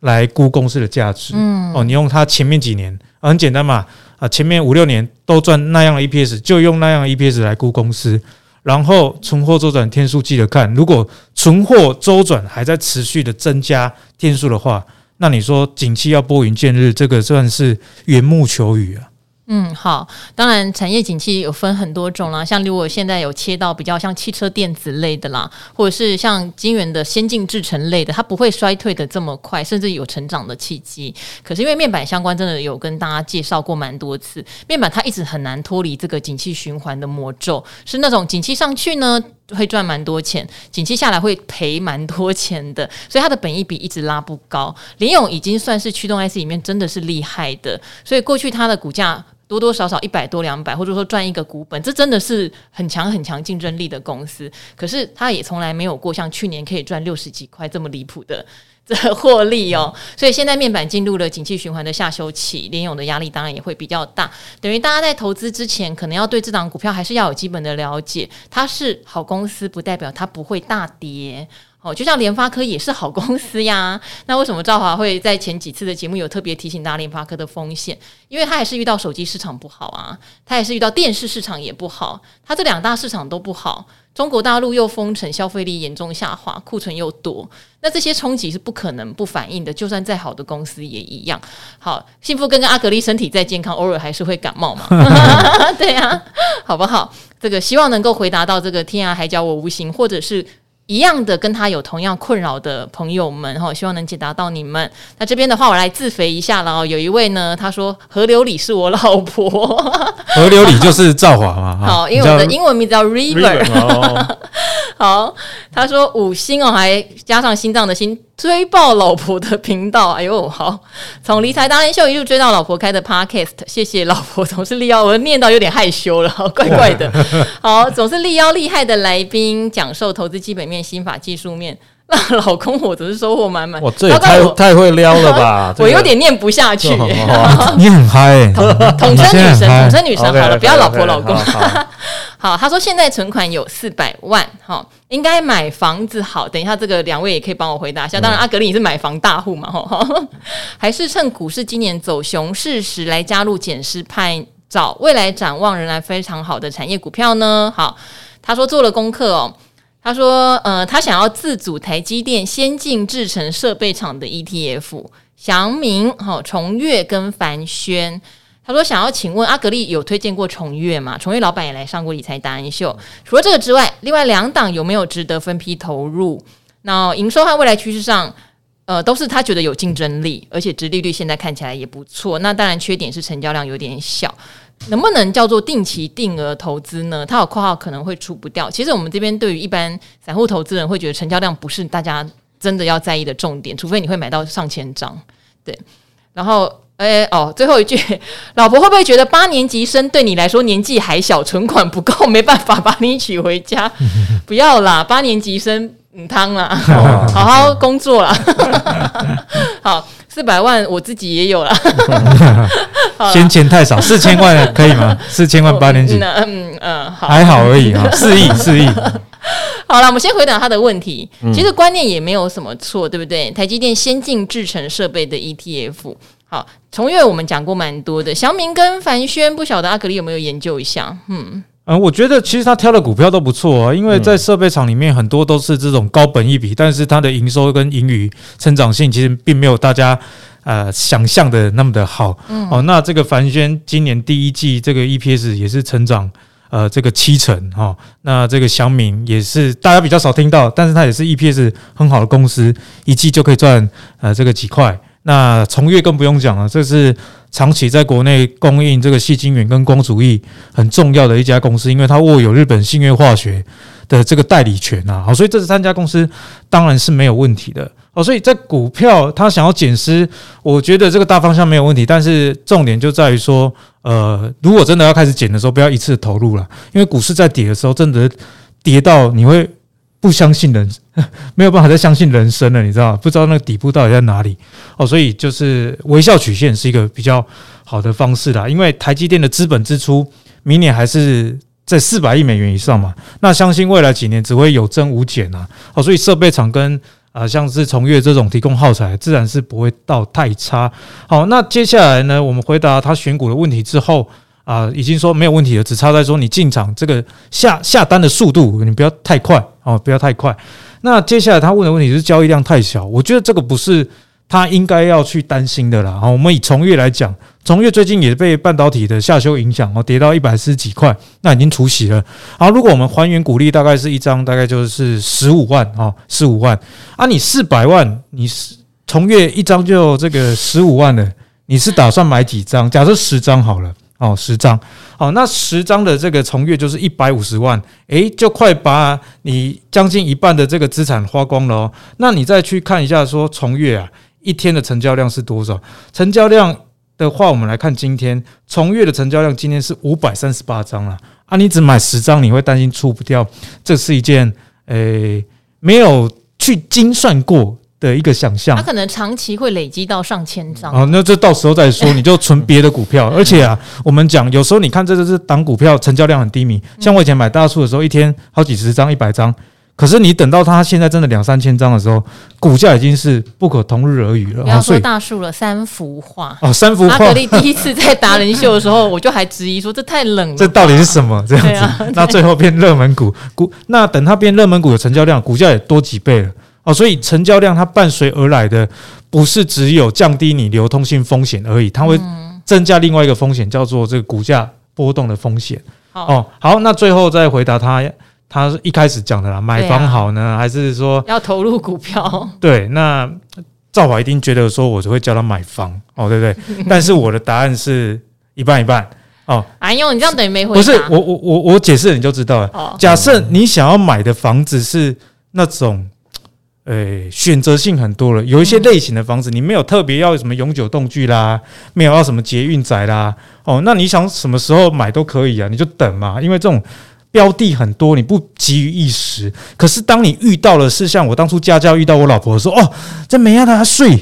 来估公司的价值。嗯，哦，你用它前面几年很简单嘛啊，前面五六年都赚那样的 EPS，就用那样的 EPS 来估公司。然后存货周转天数记得看，如果存货周转还在持续的增加天数的话，那你说景气要拨云见日，这个算是缘木求鱼啊。嗯，好，当然产业景气有分很多种啦，像如果现在有切到比较像汽车电子类的啦，或者是像晶圆的先进制程类的，它不会衰退的这么快，甚至有成长的契机。可是因为面板相关，真的有跟大家介绍过蛮多次，面板它一直很难脱离这个景气循环的魔咒，是那种景气上去呢会赚蛮多钱，景气下来会赔蛮多钱的，所以它的本益比一直拉不高。联咏已经算是驱动 IC 里面真的是厉害的，所以过去它的股价。多多少少一百多两百，或者说赚一个股本，这真的是很强很强竞争力的公司。可是它也从来没有过像去年可以赚六十几块这么离谱的 这获利哦。所以现在面板进入了景气循环的下修期，联咏的压力当然也会比较大。等于大家在投资之前，可能要对这档股票还是要有基本的了解。它是好公司，不代表它不会大跌。哦，就像联发科也是好公司呀，那为什么赵华会在前几次的节目有特别提醒大家联发科的风险？因为他也是遇到手机市场不好啊，他也是遇到电视市场也不好，他这两大市场都不好，中国大陆又封城，消费力严重下滑，库存又多，那这些冲击是不可能不反应的，就算再好的公司也一样。好，幸福跟跟阿格丽身体再健康，偶尔还是会感冒嘛，对呀、啊，好不好？这个希望能够回答到这个天涯海角我无形，或者是。一样的，跟他有同样困扰的朋友们哈，希望能解答到你们。那这边的话，我来自肥一下了哦。有一位呢，他说河流里是我老婆，河流里就是赵华嘛。好，因为我的英文名字叫 River。好，他说五星哦，还加上心脏的心，追爆老婆的频道。哎呦，好，从理财达人秀一路追到老婆开的 Podcast，谢谢老婆总是力邀，我念到有点害羞了，怪怪的。好，总是力邀厉害的来宾讲授投资基本面、心法、技术面。那老公，我真是收获满满。我这也太太会撩了吧！我有点念不下去。你很嗨，统称女神，统称女神好了，不要老婆老公。好，他说现在存款有四百万，哈，应该买房子好。等一下，这个两位也可以帮我回答一下。当然，阿格力你是买房大户嘛，哈，还是趁股市今年走熊市时来加入捡尸派，找未来展望仍然非常好的产业股票呢？好，他说做了功课哦。他说：“呃，他想要自组台积电先进制程设备厂的 ETF，祥明、好崇越跟凡轩。他说想要请问阿格力有推荐过崇越吗？崇越老板也来上过理财达人秀。除了这个之外，另外两档有没有值得分批投入？那营收和未来趋势上，呃，都是他觉得有竞争力，而且殖利率现在看起来也不错。那当然缺点是成交量有点小。”能不能叫做定期定额投资呢？它有括号可能会出不掉。其实我们这边对于一般散户投资人会觉得成交量不是大家真的要在意的重点，除非你会买到上千张。对，然后哎、欸、哦，最后一句，老婆会不会觉得八年级生对你来说年纪还小，存款不够，没办法把你娶回家？不要啦，八年级生你汤啦，好好工作啦。好。四百万我自己也有了，先钱太少，四千万可以吗？四千万八年级，嗯嗯，好还好而已啊，四亿四亿。好了，我们先回答他的问题。其实观念也没有什么错，对不对？台积电先进制程设备的 ETF，好，崇越我们讲过蛮多的，祥明跟凡轩，不晓得阿格力有没有研究一下？嗯。嗯，我觉得其实他挑的股票都不错啊，因为在设备厂里面很多都是这种高本一比，但是它的营收跟盈余成长性其实并没有大家呃想象的那么的好。嗯，哦，那这个凡轩今年第一季这个 EPS 也是成长呃这个七成哈，那这个祥明也是大家比较少听到，但是它也是 EPS 很好的公司，一季就可以赚呃这个几块。那崇越更不用讲了，这是。长期在国内供应这个细晶圆跟光阻液很重要的一家公司，因为它握有日本信越化学的这个代理权啊，好，所以这三家公司当然是没有问题的哦。所以在股票它想要减资，我觉得这个大方向没有问题，但是重点就在于说，呃，如果真的要开始减的时候，不要一次投入了，因为股市在跌的时候，真的跌到你会。不相信人，没有办法再相信人生了，你知道？不知道那个底部到底在哪里哦，所以就是微笑曲线是一个比较好的方式啦。因为台积电的资本支出明年还是在四百亿美元以上嘛，那相信未来几年只会有增无减啊。哦，所以设备厂跟啊像是崇越这种提供耗材，自然是不会到太差。好，那接下来呢，我们回答他选股的问题之后。啊，已经说没有问题了，只差在说你进场这个下下单的速度，你不要太快哦，不要太快。那接下来他问的问题是交易量太小，我觉得这个不是他应该要去担心的啦。好，我们以崇越来讲，崇越最近也被半导体的下修影响哦，跌到一百四十几块，那已经除息了。好，如果我们还原股利，大概是一张大概就是十五万哦，十五万啊，你四百万，你是崇越一张就这个十五万了，你是打算买几张？假设十张好了。哦，十张，好，那十张的这个从月就是一百五十万，诶，就快把你将近一半的这个资产花光了哦。那你再去看一下，说从月啊，一天的成交量是多少？成交量的话，我们来看今天从月的成交量，今天是五百三十八张了啊。你只买十张，你会担心出不掉，这是一件诶没有去精算过。的一个想象，它可能长期会累积到上千张哦，那这到时候再说，你就存别的股票。而且啊，我们讲有时候你看这就是档股票成交量很低迷，像我以前买大树的时候，一天好几十张、一百张。可是你等到它现在真的两三千张的时候，股价已经是不可同日而语了。不要说大树了，三幅画哦，三幅画。阿格力第一次在达人秀的时候，我就还质疑说这太冷了，这到底是什么这样子？那最后变热门股，股那等它变热门股的成交量，股价也多几倍了。哦，所以成交量它伴随而来的不是只有降低你流通性风险而已，它会增加另外一个风险，叫做这个股价波动的风险。哦，好，那最后再回答他，他一开始讲的啦，买房好呢，还是说要投入股票？对，那赵华一定觉得说我就会叫他买房，哦，对不对？但是我的答案是一半一半。哦，哎呦，你这样等于没回答。不是，我我我我解释了你就知道了。假设你想要买的房子是那种。诶，选择性很多了，有一些类型的房子，你没有特别要什么永久动距啦，没有要什么捷运宅啦，哦，那你想什么时候买都可以啊，你就等嘛，因为这种标的很多，你不急于一时。可是当你遇到了是像我当初家教遇到我老婆的时候，哦，这没让他睡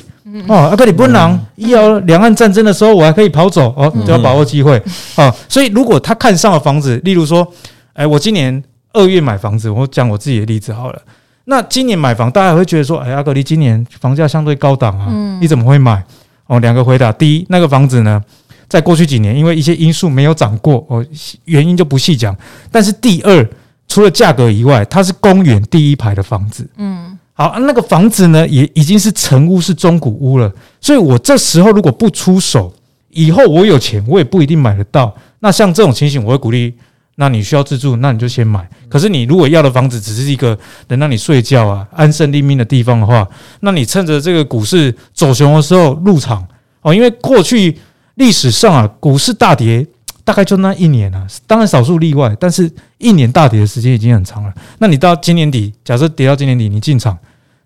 哦，阿哥你不能，要两岸战争的时候我还可以跑走哦，就要把握机会哦。所以如果他看上了房子，例如说，诶，我今年二月买房子，我讲我自己的例子好了。那今年买房，大家会觉得说，哎，阿格力今年房价相对高档啊，嗯、你怎么会买？哦，两个回答：第一，那个房子呢，在过去几年因为一些因素没有涨过，哦，原因就不细讲。但是第二，除了价格以外，它是公园第一排的房子，嗯，好，那个房子呢，也已经是成屋，是中古屋了。所以我这时候如果不出手，以后我有钱，我也不一定买得到。那像这种情形，我会鼓励。那你需要自住，那你就先买。可是你如果要的房子只是一个能让你睡觉啊、安身立命的地方的话，那你趁着这个股市走熊的时候入场哦。因为过去历史上啊，股市大跌大概就那一年啊，当然少数例外，但是一年大跌的时间已经很长了。那你到今年底，假设跌到今年底你进场，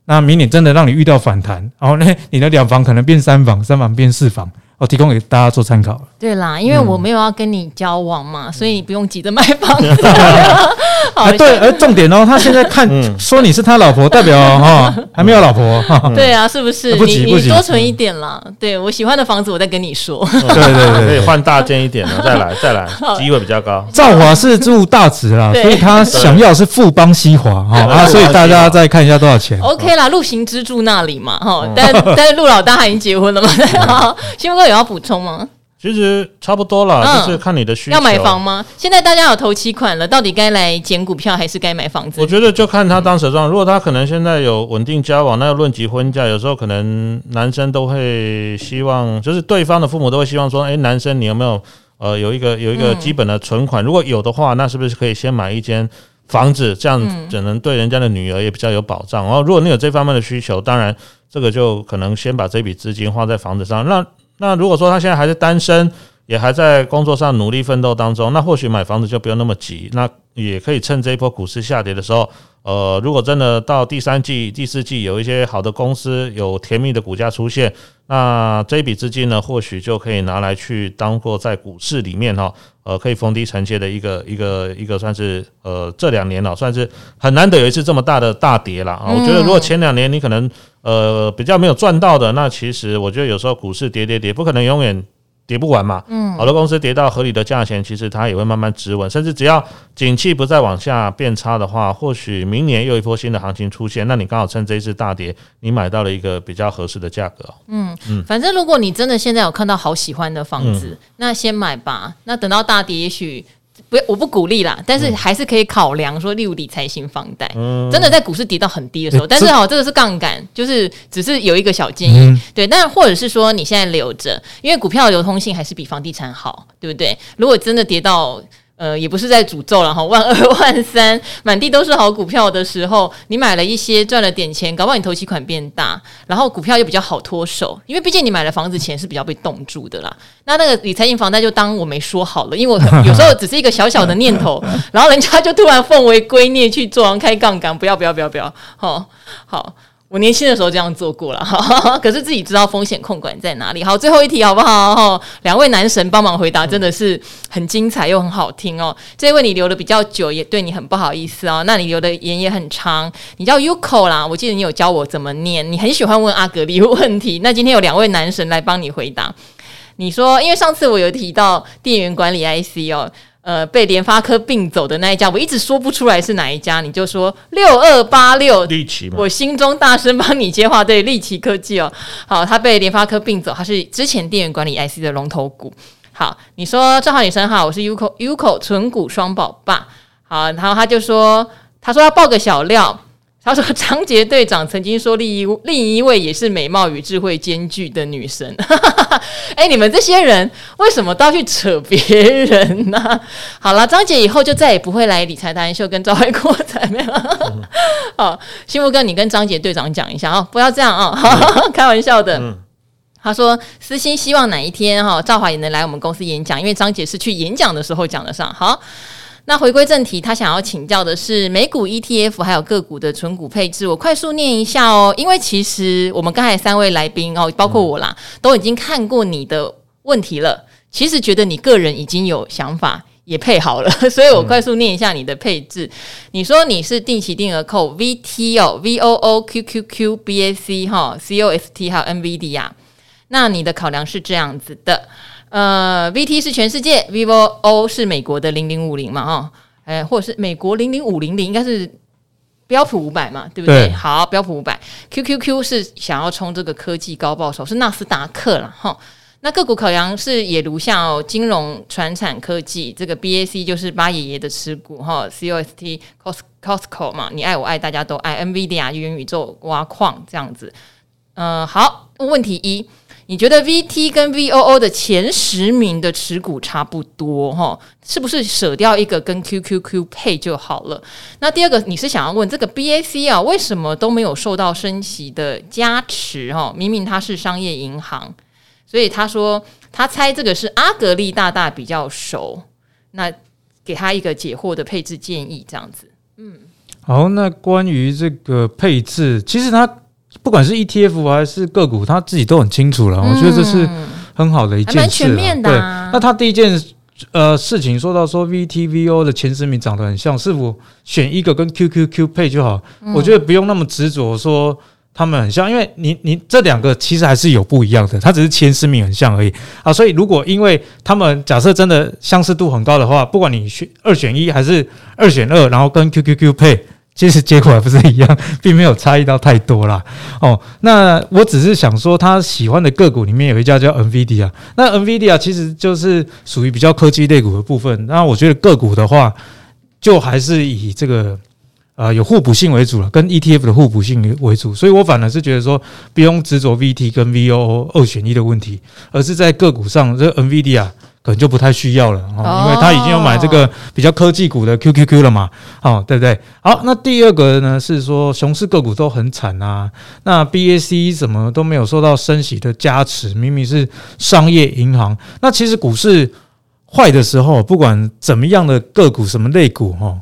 那明年真的让你遇到反弹，然后呢，你的两房可能变三房，三房变四房。我提供给大家做参考。对啦，因为我没有要跟你交往嘛，嗯、所以你不用急着买房子。好，对，而重点哦，他现在看说你是他老婆，代表哈 还没有老婆。对啊，是不是？不急不急，你多存一点啦。对，我喜欢的房子，我再跟你说。对对对，可以换大间一点的，再来再来，机会比较高。赵华是住大直啦，所以他想要是富邦西华哈啊，所以大家再看一下多少钱。OK 啦，陆行之住那里嘛哈，但但是陆老大他已经结婚了嘛。好，新哥。有要补充吗？其实差不多了，嗯、就是看你的需求。要买房吗？现在大家有头期款了，到底该来捡股票还是该买房子？我觉得就看他当时状况。如果他可能现在有稳定交往，那要论及婚嫁，有时候可能男生都会希望，就是对方的父母都会希望说：“哎，男生你有没有呃有一个有一个基本的存款？嗯、如果有的话，那是不是可以先买一间房子？这样只能对人家的女儿也比较有保障。然后，如果你有这方面的需求，当然这个就可能先把这笔资金花在房子上。那那如果说他现在还是单身，也还在工作上努力奋斗当中，那或许买房子就不用那么急，那也可以趁这一波股市下跌的时候，呃，如果真的到第三季、第四季有一些好的公司有甜蜜的股价出现，那这笔资金呢，或许就可以拿来去当做在股市里面哈，呃，可以逢低承接的一个一个一个算是呃这两年了，算是很难得有一次这么大的大跌了啊。我觉得如果前两年你可能呃比较没有赚到的，那其实我觉得有时候股市跌跌跌，不可能永远。跌不完嘛，嗯，好多公司跌到合理的价钱，其实它也会慢慢止稳，甚至只要景气不再往下变差的话，或许明年又一波新的行情出现，那你刚好趁这一次大跌，你买到了一个比较合适的价格。嗯嗯，反正如果你真的现在有看到好喜欢的房子，嗯、那先买吧，那等到大跌，也许。不，我不鼓励啦，但是还是可以考量说，例如理财型房贷，嗯、真的在股市跌到很低的时候，欸、但是哈，这个是杠杆，就是只是有一个小建议，嗯、对，但或者是说你现在留着，因为股票的流通性还是比房地产好，对不对？如果真的跌到。呃，也不是在诅咒了哈，万二万三，满地都是好股票的时候，你买了一些赚了点钱，搞不好你头期款变大，然后股票又比较好脱手，因为毕竟你买了房子，钱是比较被冻住的啦。那那个理财型房贷就当我没说好了，因为我有时候只是一个小小的念头，然后人家就突然奉为圭臬去做，开杠杆，不要不要不要不要，好好。我年轻的时候这样做过了，可是自己知道风险控管在哪里。好，最后一题好不好？两位男神帮忙回答，真的是很精彩又很好听哦。这位你留的比较久，也对你很不好意思哦。那你留的言也很长，你叫 Yuko 啦，我记得你有教我怎么念。你很喜欢问阿格力问题，那今天有两位男神来帮你回答。你说，因为上次我有提到电源管理 IC 哦。呃，被联发科并走的那一家，我一直说不出来是哪一家，你就说六二八六，利奇，我心中大声帮你接话，对，利奇科技哦，好，他被联发科并走，他是之前电源管理 IC 的龙头股。好，你说正好女生好，我是 Uco Uco 纯股双宝爸，好，然后他就说，他说要爆个小料。他说：“ 张杰队长曾经说，另一另一位也是美貌与智慧兼具的女神。哎、欸，你们这些人为什么都要去扯别人呢、啊？好了，张杰以后就再也不会来理财达人秀跟赵怀国才没有。好，幸福哥，你跟张杰队长讲一下啊、哦，不要这样啊，哦、开玩笑的。嗯、他说私心希望哪一天哈赵华也能来我们公司演讲，因为张杰是去演讲的时候讲得上。好。”那回归正题，他想要请教的是美股 ETF 还有个股的存股配置。我快速念一下哦，因为其实我们刚才三位来宾哦，包括我啦，都已经看过你的问题了。其实觉得你个人已经有想法，也配好了，所以我快速念一下你的配置。你说你是定期定额扣 VT 哦，VOO、QQQ、BAC 哈、COST 还有 NVD 那你的考量是这样子的。呃，VT 是全世界，Vivo O 是美国的零零五零嘛，哈，哎，或者是美国零零五零零，应该是标普五百嘛，对不对？对好，标普五百，QQQ 是想要冲这个科技高报酬，是纳斯达克了，哈。那个股考量是也如下哦，金融、传产、科技，这个 BAC 就是巴爷爷的持股，哈，COST Cos Costco 嘛，你爱我爱大家都爱，NVIDIA 元宇宙挖矿这样子，嗯、呃，好，问题一。你觉得 VT 跟 VOO 的前十名的持股差不多哈？是不是舍掉一个跟 QQQ 配就好了？那第二个，你是想要问这个 BAC 啊，为什么都没有受到升息的加持哈？明明它是商业银行，所以他说他猜这个是阿格力大大比较熟，那给他一个解惑的配置建议，这样子。嗯，好，那关于这个配置，其实他。不管是 ETF 还是个股，他自己都很清楚了。嗯、我觉得这是很好的一件事。蛮全面的、啊。对，那他第一件呃事情说到说 VTVO 的前十名长得很像，是否选一个跟 QQQ 配就好？嗯、我觉得不用那么执着说他们很像，因为你你这两个其实还是有不一样的，它只是前十名很像而已啊。所以如果因为他们假设真的相似度很高的话，不管你选二选一还是二选二，然后跟 QQQ 配。其实结果还不是一样，并没有差异到太多啦。哦，那我只是想说，他喜欢的个股里面有一家叫 NVIDIA，那 NVIDIA 其实就是属于比较科技类股的部分。那我觉得个股的话，就还是以这个呃有互补性为主了，跟 ETF 的互补性为主。所以我反而是觉得说，不用执着 VT 跟 VOO 二选一的问题，而是在个股上，这 NVIDIA。可能就不太需要了哦，因为他已经有买这个比较科技股的 QQQ 了嘛，哦，对不对？好，那第二个呢是说熊市个股都很惨啊，那 BAC 怎么都没有受到升息的加持，明明是商业银行，那其实股市坏的时候，不管怎么样的个股，什么类股哈。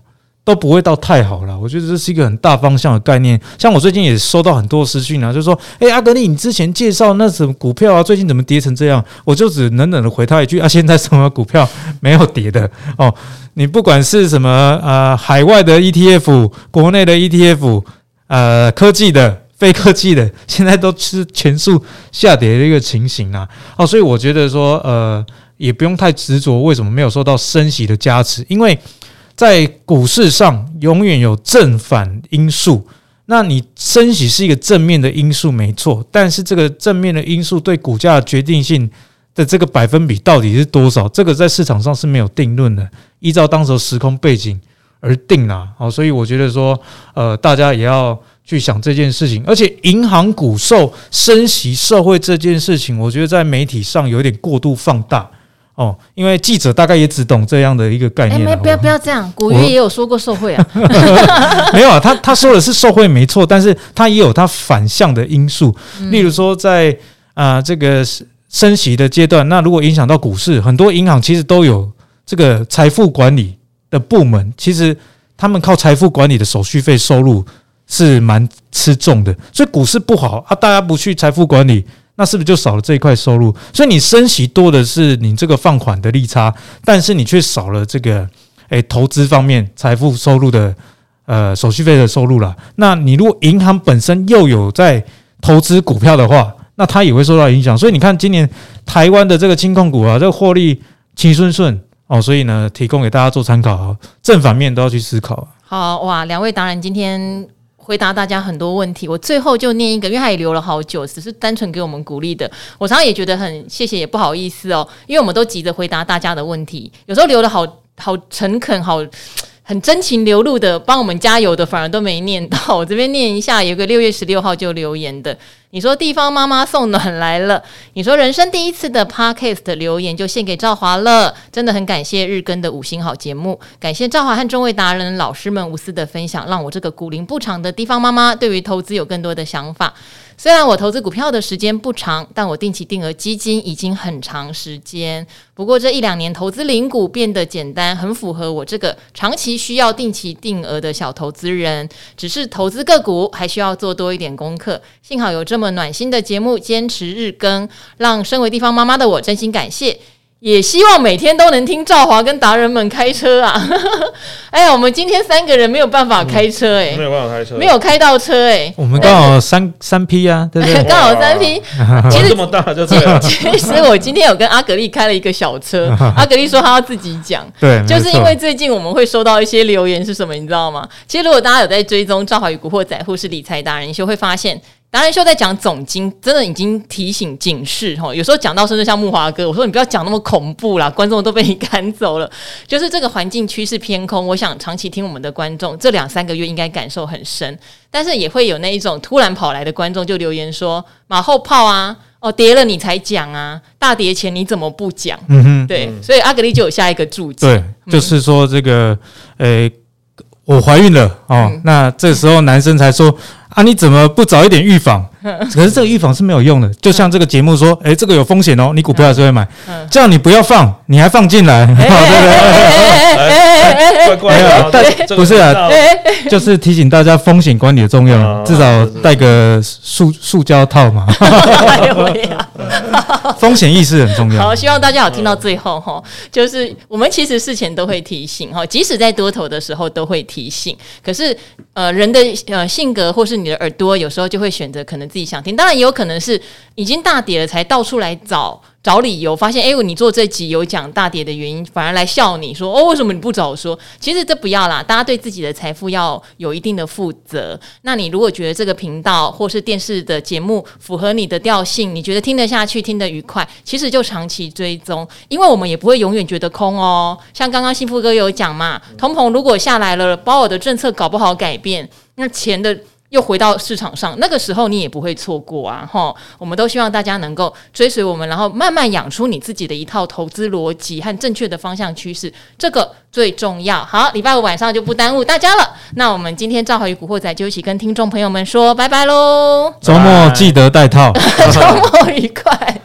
都不会到太好了，我觉得这是一个很大方向的概念。像我最近也收到很多私讯啊，就是说，诶，阿格力，你之前介绍那什么股票啊，最近怎么跌成这样？我就只冷冷的回他一句啊，现在什么股票没有跌的哦？你不管是什么呃海外的 ETF、国内的 ETF，呃科技的、非科技的，现在都是全数下跌的一个情形啊。哦，所以我觉得说，呃，也不用太执着为什么没有受到升息的加持，因为。在股市上，永远有正反因素。那你升息是一个正面的因素，没错。但是这个正面的因素对股价决定性的这个百分比到底是多少？这个在市场上是没有定论的，依照当时时空背景而定啦。好，所以我觉得说，呃，大家也要去想这件事情。而且，银行股受升息社会这件事情，我觉得在媒体上有点过度放大。哦，因为记者大概也只懂这样的一个概念。哎，没，不要不要这样，古鱼也有说过受贿啊。没有啊，他他说的是受贿没错，但是他也有他反向的因素。例如说在，啊这个升息的阶段，那如果影响到股市，很多银行其实都有这个财富管理的部门，其实他们靠财富管理的手续费收入是蛮吃重的。所以股市不好啊，大家不去财富管理。那是不是就少了这一块收入？所以你升息多的是你这个放款的利差，但是你却少了这个诶、投资方面财富收入的呃手续费的收入了。那你如果银行本身又有在投资股票的话，那它也会受到影响。所以你看今年台湾的这个金控股啊，这个获利齐顺顺哦，所以呢，提供给大家做参考，正反面都要去思考。好哇，两位达人今天。回答大家很多问题，我最后就念一个，因为他也留了好久，只是单纯给我们鼓励的。我常常也觉得很谢谢，也不好意思哦，因为我们都急着回答大家的问题，有时候留的好好诚恳，好 很真情流露的帮我们加油的，反而都没念到。我这边念一下，有个六月十六号就留言的。你说地方妈妈送暖来了。你说人生第一次的 Podcast 留言就献给赵华了，真的很感谢日更的五星好节目，感谢赵华和众位达人老师们无私的分享，让我这个古灵不长的地方妈妈对于投资有更多的想法。虽然我投资股票的时间不长，但我定期定额基金已经很长时间。不过这一两年投资零股变得简单，很符合我这个长期需要定期定额的小投资人。只是投资个股还需要做多一点功课。幸好有这么暖心的节目，坚持日更，让身为地方妈妈的我真心感谢。也希望每天都能听赵华跟达人们开车啊！哎呀，我们今天三个人没有办法开车哎、欸，没有办法开车，没有开到车哎、欸。我们刚好三三批啊，对不对？刚好三批。其实这么大就这样。其实我今天有跟阿格丽开了一个小车，阿格丽说他要自己讲，对，就是因为最近我们会收到一些留言是什么，你知道吗？其实如果大家有在追踪赵华与古惑仔或是理财达人，你就会发现。达人秀在讲总经，真的已经提醒警示哈。有时候讲到甚至像木华哥，我说你不要讲那么恐怖啦，观众都被你赶走了。就是这个环境趋势偏空，我想长期听我们的观众这两三个月应该感受很深。但是也会有那一种突然跑来的观众就留言说马后炮啊，哦跌了你才讲啊，大跌前你怎么不讲？嗯哼，对，所以阿格力就有下一个注解，对，就是说这个，诶，我怀孕了哦，嗯、那这时候男生才说。啊！你怎么不早一点预防？可是这个预防是没有用的。就像这个节目说，诶，这个有风险哦，你股票还是会买。叫你不要放，你还放进来，对不对？怪怪的，不是啊，就是提醒大家风险管理的重要，至少带个塑塑胶套嘛。风险意识很重要。好，希望大家有听到最后哈，就是我们其实事前都会提醒哈，即使在多头的时候都会提醒。可是呃，人的呃性格或是你的耳朵有时候就会选择可能自己想听，当然也有可能是已经大跌了才到处来找找理由，发现哎，你做这集有讲大跌的原因，反而来笑你说哦，为什么你不早说？其实这不要啦，大家对自己的财富要有一定的负责。那你如果觉得这个频道或是电视的节目符合你的调性，你觉得听得下去、听得愉快，其实就长期追踪，因为我们也不会永远觉得空哦。像刚刚幸福哥有讲嘛，通膨如果下来了，鲍尔的政策搞不好改变，那钱的。又回到市场上，那个时候你也不会错过啊！哈，我们都希望大家能够追随我们，然后慢慢养出你自己的一套投资逻辑和正确的方向趋势，这个最重要。好，礼拜五晚上就不耽误大家了。那我们今天赵好与古惑仔就一起跟听众朋友们说拜拜喽！周末记得戴套，周末愉快。